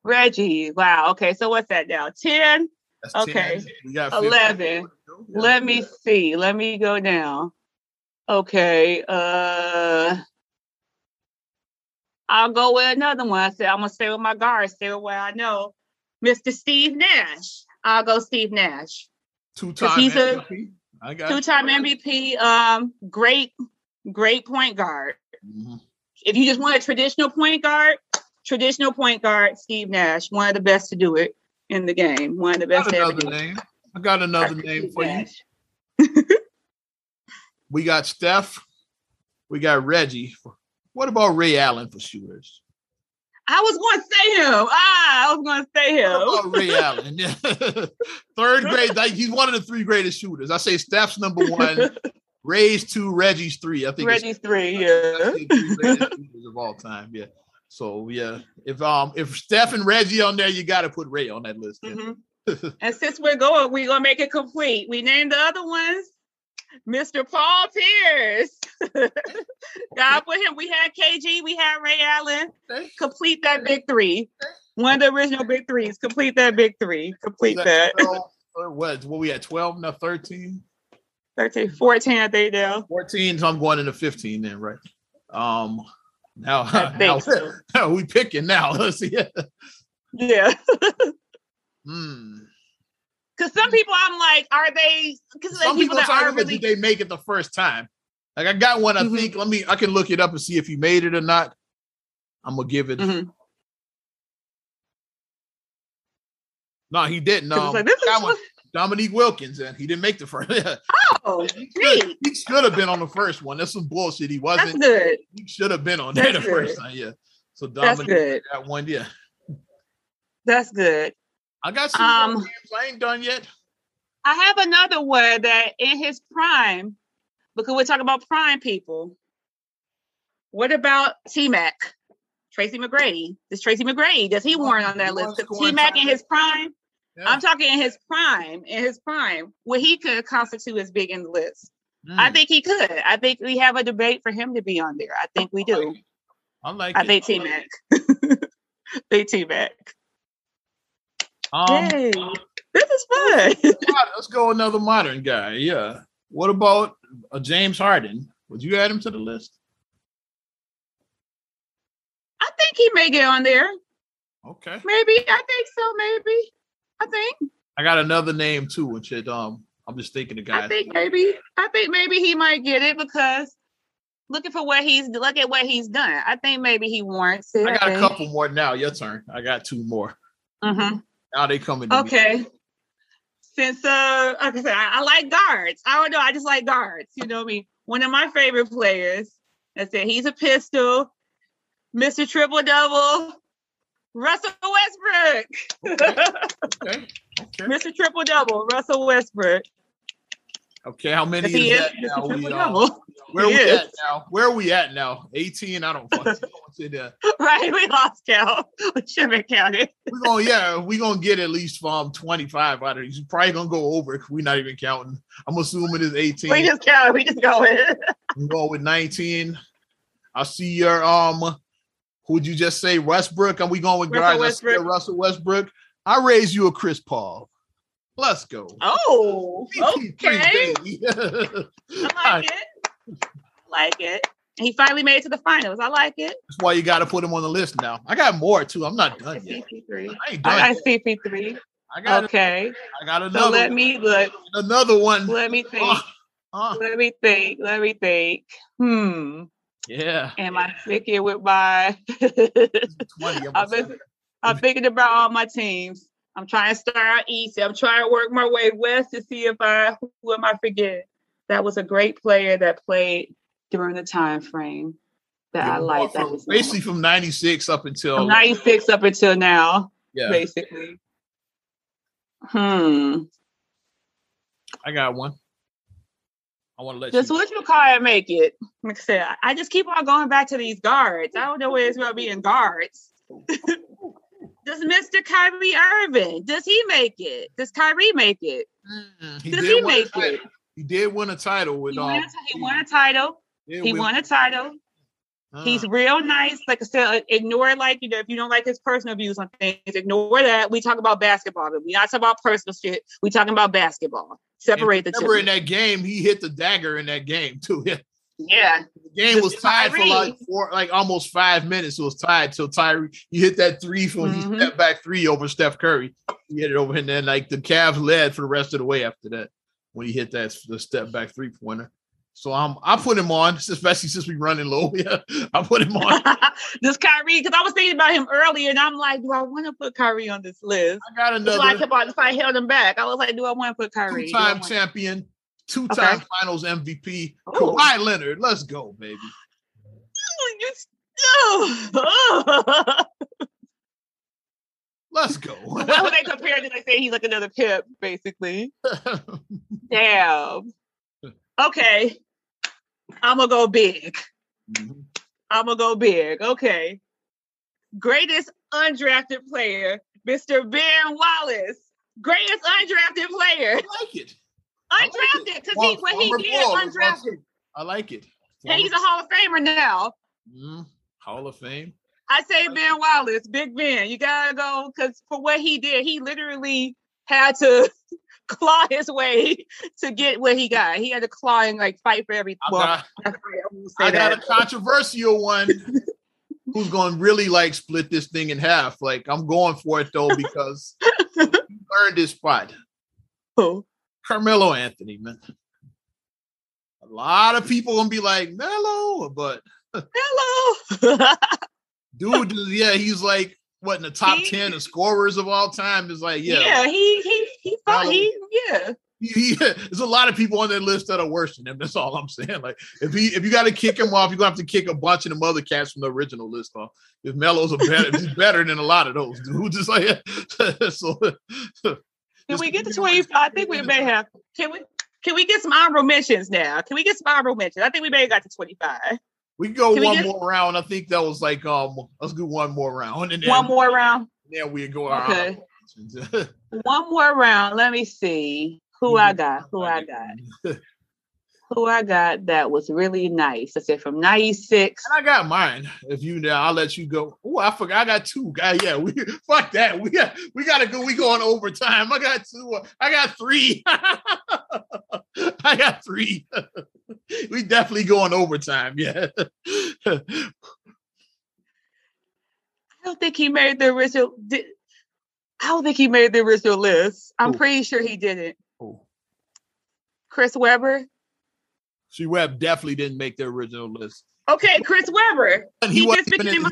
Reggie. Wow. Okay. So what's that now? 10? That's okay. 10. 11. Let me see. Let me go down. Okay. Uh I'll go with another one. I said I'm gonna stay with my guard, stay with where I know. Mr. Steve Nash. I'll go Steve Nash. Two time MVP. Two time MVP. Um, great, great point guard. Mm-hmm. If you just want a traditional point guard, traditional point guard Steve Nash, one of the best to do it in the game. One of the best. ever. I got another name for you. We got Steph. We got Reggie. What about Ray Allen for shooters? I was going to say him. Ah, I was going to say him. What about Ray Allen? Third grade. Like he's one of the three greatest shooters. I say Steph's number one, Ray's two, Reggie's three. I think it's- Reggie's three, yeah. three of all time. Yeah. So yeah, if um if Steph and Reggie on there, you got to put Ray on that list. yeah. Mhm. And since we're going, we're gonna make it complete. We named the other ones Mr. Paul Pierce. God put him. We had KG, we had Ray Allen. Complete that big three. One of the original big threes. Complete that big three. Complete that. 12 or what? What we had 12 now 13? 13, 14, I think now. 14, so I'm going into 15 then, right? Um Now, now, so. now we picking now. Let's see. Yeah. Hmm. Because some people, I'm like, are they? Because Some people people that are really. did they make it the first time? Like I got one. I Mhm. think. Let me. I can look it up and see if he made it or not. I'm gonna give it. Mhm. No, he didn't. it's Um, like, that one, Dominique Wilkins, and he didn't make the first. oh, he neat. should have been on the first one. That's some bullshit. He wasn't. good. He should have been on there the That's first time. Yeah. So That's Dominique good. got one. Yeah. That's good. I got some Um, games. I ain't done yet. I have another word that in his prime, because we're talking about prime people. What about T Mac? Tracy McGrady. Does Tracy McGrady, does he warrant on that he list? T Mac in his prime, Yeah. I'm talking in his prime, in his prime, where he could constitute as big in the list. I Mm, think he could. I think we have a debate for him to be on there. I think we do. I like I it. think T Mac. think T Mac. Um, Yay. This is fun. let's go another modern guy. Yeah. What about uh, James Harden? Would you add him to the list? I think he may get on there. Okay. Maybe. I think so. Maybe. I think. I got another name too, which it um I'm just thinking the I think maybe. I think maybe he might get it because looking for what he's look at what he's done. I think maybe he warrants it. I got a couple more now. Your turn. I got two more. hmm Now they coming me. Okay. Since uh, like I said, I, I like guards. I don't know. I just like guards. You know what I mean? One of my favorite players. I said he's a pistol, Mr. Triple Double, Russell Westbrook. Okay. Okay. Mr. Triple Double, Russell Westbrook. Okay. How many is is that now? We, uh, where He we is. at now? Where are we at now? 18? I don't fucking know what's in there. right, we lost count. We should have counted. We're gonna yeah, we're gonna get at least from 25 out of these. We're probably gonna go over because we're not even counting. I'm assuming it's 18. We just counted. We just going. I'm going with 19. I see your um who'd you just say Westbrook? And we going with Russell guys? Westbrook. Russell Westbrook. I raise you a Chris Paul. Let's go. Oh, okay. I like it. I like it. He finally made it to the finals. I like it. That's why you got to put him on the list now. I got more too. I'm not done yet. CP3. I ain't done. I yet. got CP3. I got. Okay. I got So another. let me look. another one. Let me think. Uh, uh, Let me think. Let me think. Hmm. yeah. Am I thinking with my? 20. I'm I've been, I'm thinking about all my teams. I'm trying to start out east. I'm trying to work my way west to see if I who am I forget. That was a great player that played during the time frame that I like. That was basically from 96 up until from 96 up until now, yeah. basically. Hmm. I got one. I want to let Does you. Just what you call it make it? Like I said, I- I just keep on going back to these guards. I don't know where it's about being guards. Does Mr. Kyrie Irving, does he make it? Does Kyrie make it? Mm, he Does did he win a make title. it? He did win a title with He um. won, a, he won a title. did He win- won a title. uh, He's real nice. Like I said, ignore like you know if you don't like his personal views on things, ignore that. We talk about basketball. But we not talk about personal shit. We talking about basketball. Separate the remember two. in that game, he hit the dagger in that game too. yeah, The game was tied for like four, like almost five minutes. It was tied till Kyrie. You hit that three from Mhm. he stepped back three over Steph Curry. He hit it over, and then like the Cavs led for the rest of the way after that when he hit that the step back three pointer. So I'm I put him on, especially since we running low. Yeah, I put him on. this Kyrie, because I was thinking about him earlier, and I'm like, do I want to put Kyrie on this list? I got That's why I another kept on, if I held him back, I was like, do I want to put Kyrie? Two-time champion, two-time Okay. Finals MVP, Ooh. Kawhi Leonard. Let's go, baby. Let's go. What would they compare to? They say he's like another Pip, basically. Damn. Okay. I'm gonna go big. Mhm. I'm gonna go big. Okay. Greatest undrafted player, Mr. Ben Wallace. Greatest undrafted player. I like it. I like Undrafted, it. because Well, he when he did Bull, undrafted. I like it. And he's a Hall of Famer now. Mhm. Hall of Fame. I say Ben Wallace, Big Ben. You gotta go because for what he did, he literally had to claw his way to get what he got. He had to claw and like fight for every. I got, I got a controversial one. who's going to really like split this thing in half. Like I'm going for it though because you earned this spot. Who? Carmelo Anthony, man. A lot of people gonna be like Melo, but Hello. dude, yeah, he's like what in the top He- ten of scorers of all time. Is like, yeah, yeah. he he he thought he yeah. he, he- there's a lot of people on that list that are worse than him. That's all I'm saying. Like, if he if you got to kick him off, you're gonna have to kick a bunch of them other cats from the original list off. If Melo's a better, he's better than a lot of those dudes. Just like so. Can we get to 25? I think we may have. Can we can we get some honorable mentions now? Can we get some honorable mentions? I think we may have got to 25. We can go Can we one get- more round. I think that was like um. Let's do one more round, and then One more round. Then we go. Okay. One more round. Let me see who I got. Who I got. Who I got that was really nice. I said from 96. And I got mine. If you now, I'll let you go. Oh, I forgot. I got two. Guy, yeah, we fuck that. We got we gotta go. We going overtime. I got two. I got three. I got three. we definitely going overtime. Yeah. I don't think he made the original. Did, I don't think he made the original list. I'm Who? pretty sure he didn't. oh. Chris Webber. C Webb definitely didn't make the original list. Okay, Chris Webber. And He wasn't just became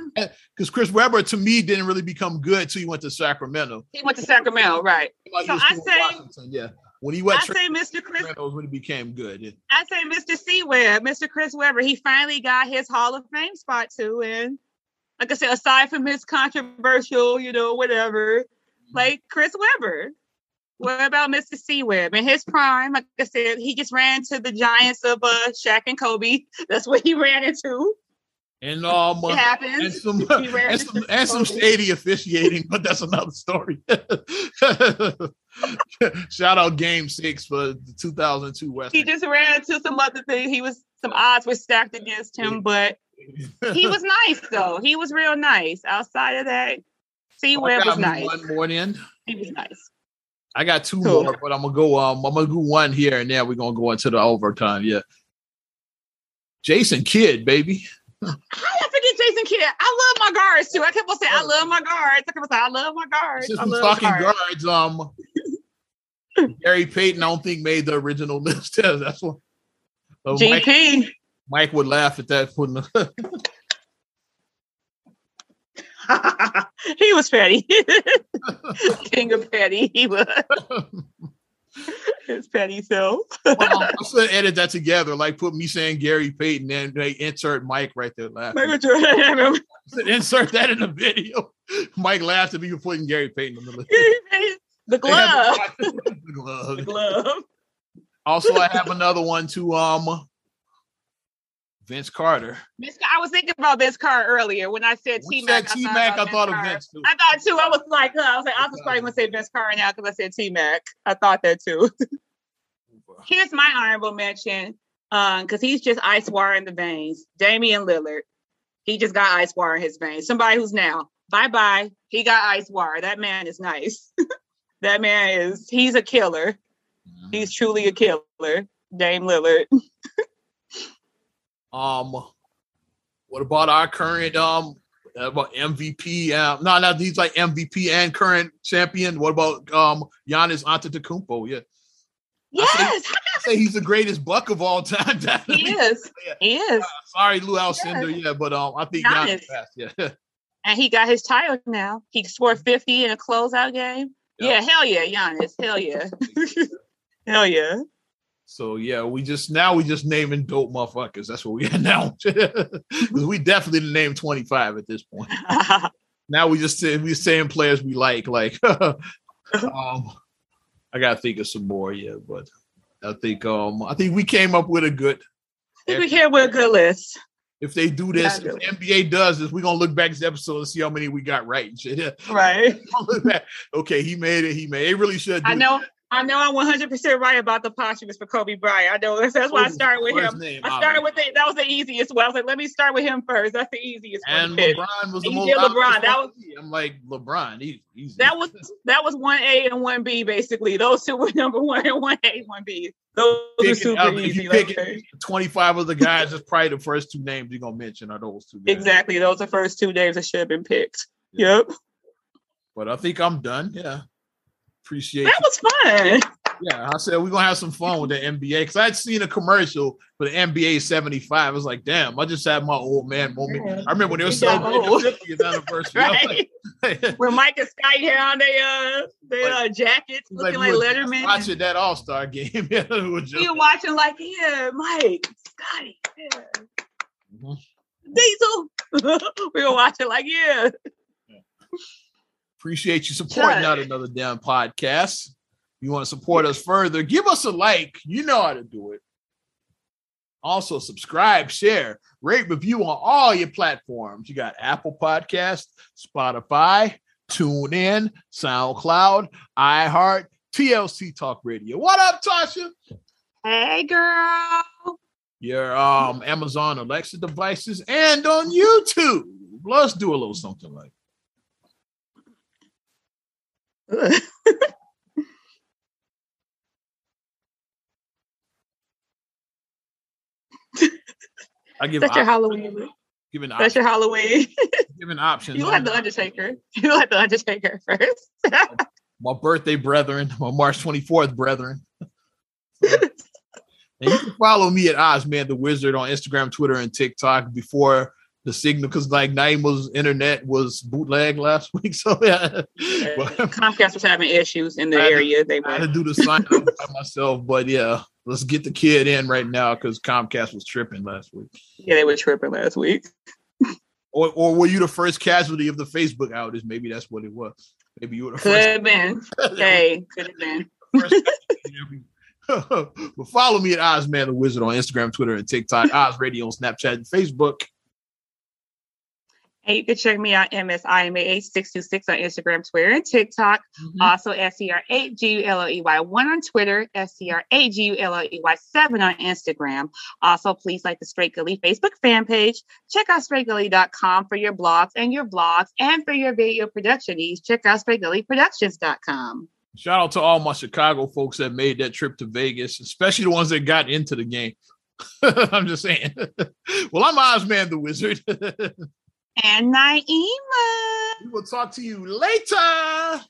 because Chris Webber to me didn't really become good until he went to Sacramento. He went to Sacramento, right? Like So I say- Washington, yeah. When he went I to say Mr. Chris. When he became good. Yeah. I say Mr. C Webb, Mr. Chris Webber. He finally got his Hall of Fame spot too, and like I said, aside from his controversial, you know, whatever, mm-hmm. like Chris Webber. What about Mr. Webb in his prime? Like I said, he just ran to the Giants of uh, Shaq and Kobe. That's what he ran into. And um It and happens. some and some, and some shady officiating, but that's another story. Shout out Game Six for the 2002 West. He just ran into some other thing. He was some odds were stacked against him, but he was nice though. He was real nice. Outside of that, C Webb was nice. One more in. He was nice. I got two Cool. more, but I'm gonna go. Um, I'm gonna do one here, and then we're gonna go into the overtime. Yeah, Jason Kidd, baby. How I forget Jason Kidd? I love my guards too. I kept on saying I love my guards. I kept on saying I love my guards. Since I we're talking guards. guards, um, Gary Payton, I don't think made the original list. That's what. uh, Mike, Mike would laugh at that. He was petty. King of petty. He was. It's petty so. well, I should edit that together, like put me saying Gary Payton, and they insert Mike right there laughing. Insert that in the video. Mike laughed at me for putting Gary Payton on the list. the glove. the glove. The glove. Also, I have another one to um Vince Carter. Vince, I was thinking about Vince Carr earlier when I said T Mac. T-Mac, I thought of Vince too. I thought too. I was like, huh, I was like, I was probably gonna say Vince Carr now because I said T Mac. I thought that too. Here's my honorable mention, um, because he's just ice wire in the veins. Damian Lillard. He just got ice wire in his veins. Somebody who's now bye bye. He got ice wire. That man is nice. that man is. He's a killer. He's truly a killer. Dame Lillard. Um, what about our current um about MVP? Um, no, no, he's like MVP and current champion. What about um Giannis Antetokounmpo? Yeah, Yes, I say he's the greatest buck of all time. he is. He is. Sorry, Lew Alcindor. Yeah, but um, I think Giannis Giannis. Yeah. And he got his title now. He scored 50 in a closeout game. Yep. Yeah, hell yeah, Giannis. Hell yeah. hell yeah. So yeah, we just now we just naming dope motherfuckers. That's what we are now. 'Cause we definitely named 25 at this point. Now we just say we saying players we like. Like um I gotta think of some more, yeah, but I think um I think we came up with a good I think we came with a good list. if they do this, if the NBA does this, we're gonna look back at this episode and see how many we got right and shit. Right. Okay, he made it, he made it. It really should do I know I know I'm 100 percent right about the posthumous for Kobe Bryant. I know that's, that's why I started with him. Name, I started with it. That was the easiest one. I was like, let me start with him first. That's the easiest and one. And LeBron was the most. LeBron. That was. I'm like LeBron. He's that was that was one A and one B basically. Those two were number one and one A, one B. Those are super easy. You 25 of the guys, that's probably the first two names you're gonna mention are those two. Guys. Exactly. Those are the first two names that should have been picked. Yeah. Yep. But I think I'm done. Yeah. Appreciate that you. was fun. Yeah, I said we're gonna have some fun with the NBA because I'd seen a commercial for the NBA 75. I was like, damn, I just had my old man moment. Yeah. I remember when they were celebrating the 50th anniversary. right. Like, Where Mike and Sky had on their uh their uh, jackets looking like, like Letterman. Watching that All Star game. yeah, you watching like, yeah, Mike, Scottie, yeah. Mm-hmm. Diesel. we were watching like, yeah. yeah. Appreciate you supporting out another damn podcast you want to support us further, give us a like. You know how to do it. Also, subscribe, share, rate, review on all your platforms. You got Apple Podcast, Spotify, TuneIn, SoundCloud, iHeart, TLC Talk Radio. What up, Tasha? Hey, girl. Your um Amazon Alexa devices and on YouTube. Let's do a little something like. I give that's your Halloween. Giving that's options. your Halloween. giving options. You like the Undertaker. You like the Undertaker first. my birthday brethren, my March 24th brethren. and you can follow me at Ozman the Wizard on Instagram, Twitter, and TikTok before the signal because like Naima's internet was bootleg last week. So yeah. Comcast was having issues in the area. To, they I had to do the sign up by myself, but yeah, let's get the kid in right now because Comcast was tripping last week. Yeah, they were tripping last week. or, or were you the first casualty of the Facebook outage? Maybe that's what it was. Maybe you were the could first. Have been. hey, could have been. but follow me at Ozman the Wizard on Instagram, Twitter, and TikTok. Oz Radio on Snapchat and Facebook. And you can check me out, MSIMA8626 on Instagram, Twitter, and TikTok. Mm-hmm. Also, SCR8GULOEY1 on Twitter, SCR8GULOEY7 on Instagram. Also, please like the Straight Gully Facebook fan page. Check out straightgully.com for your blogs and your vlogs. And for your video production needs, check out straightgullyproductions.com. Shout out to all my Chicago folks that made that trip to Vegas, especially the ones that got into the game. I'm just saying. well, I'm Ozman the Wizard. And Naima. We will talk to you later.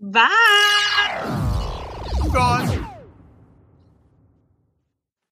Bye. Gone.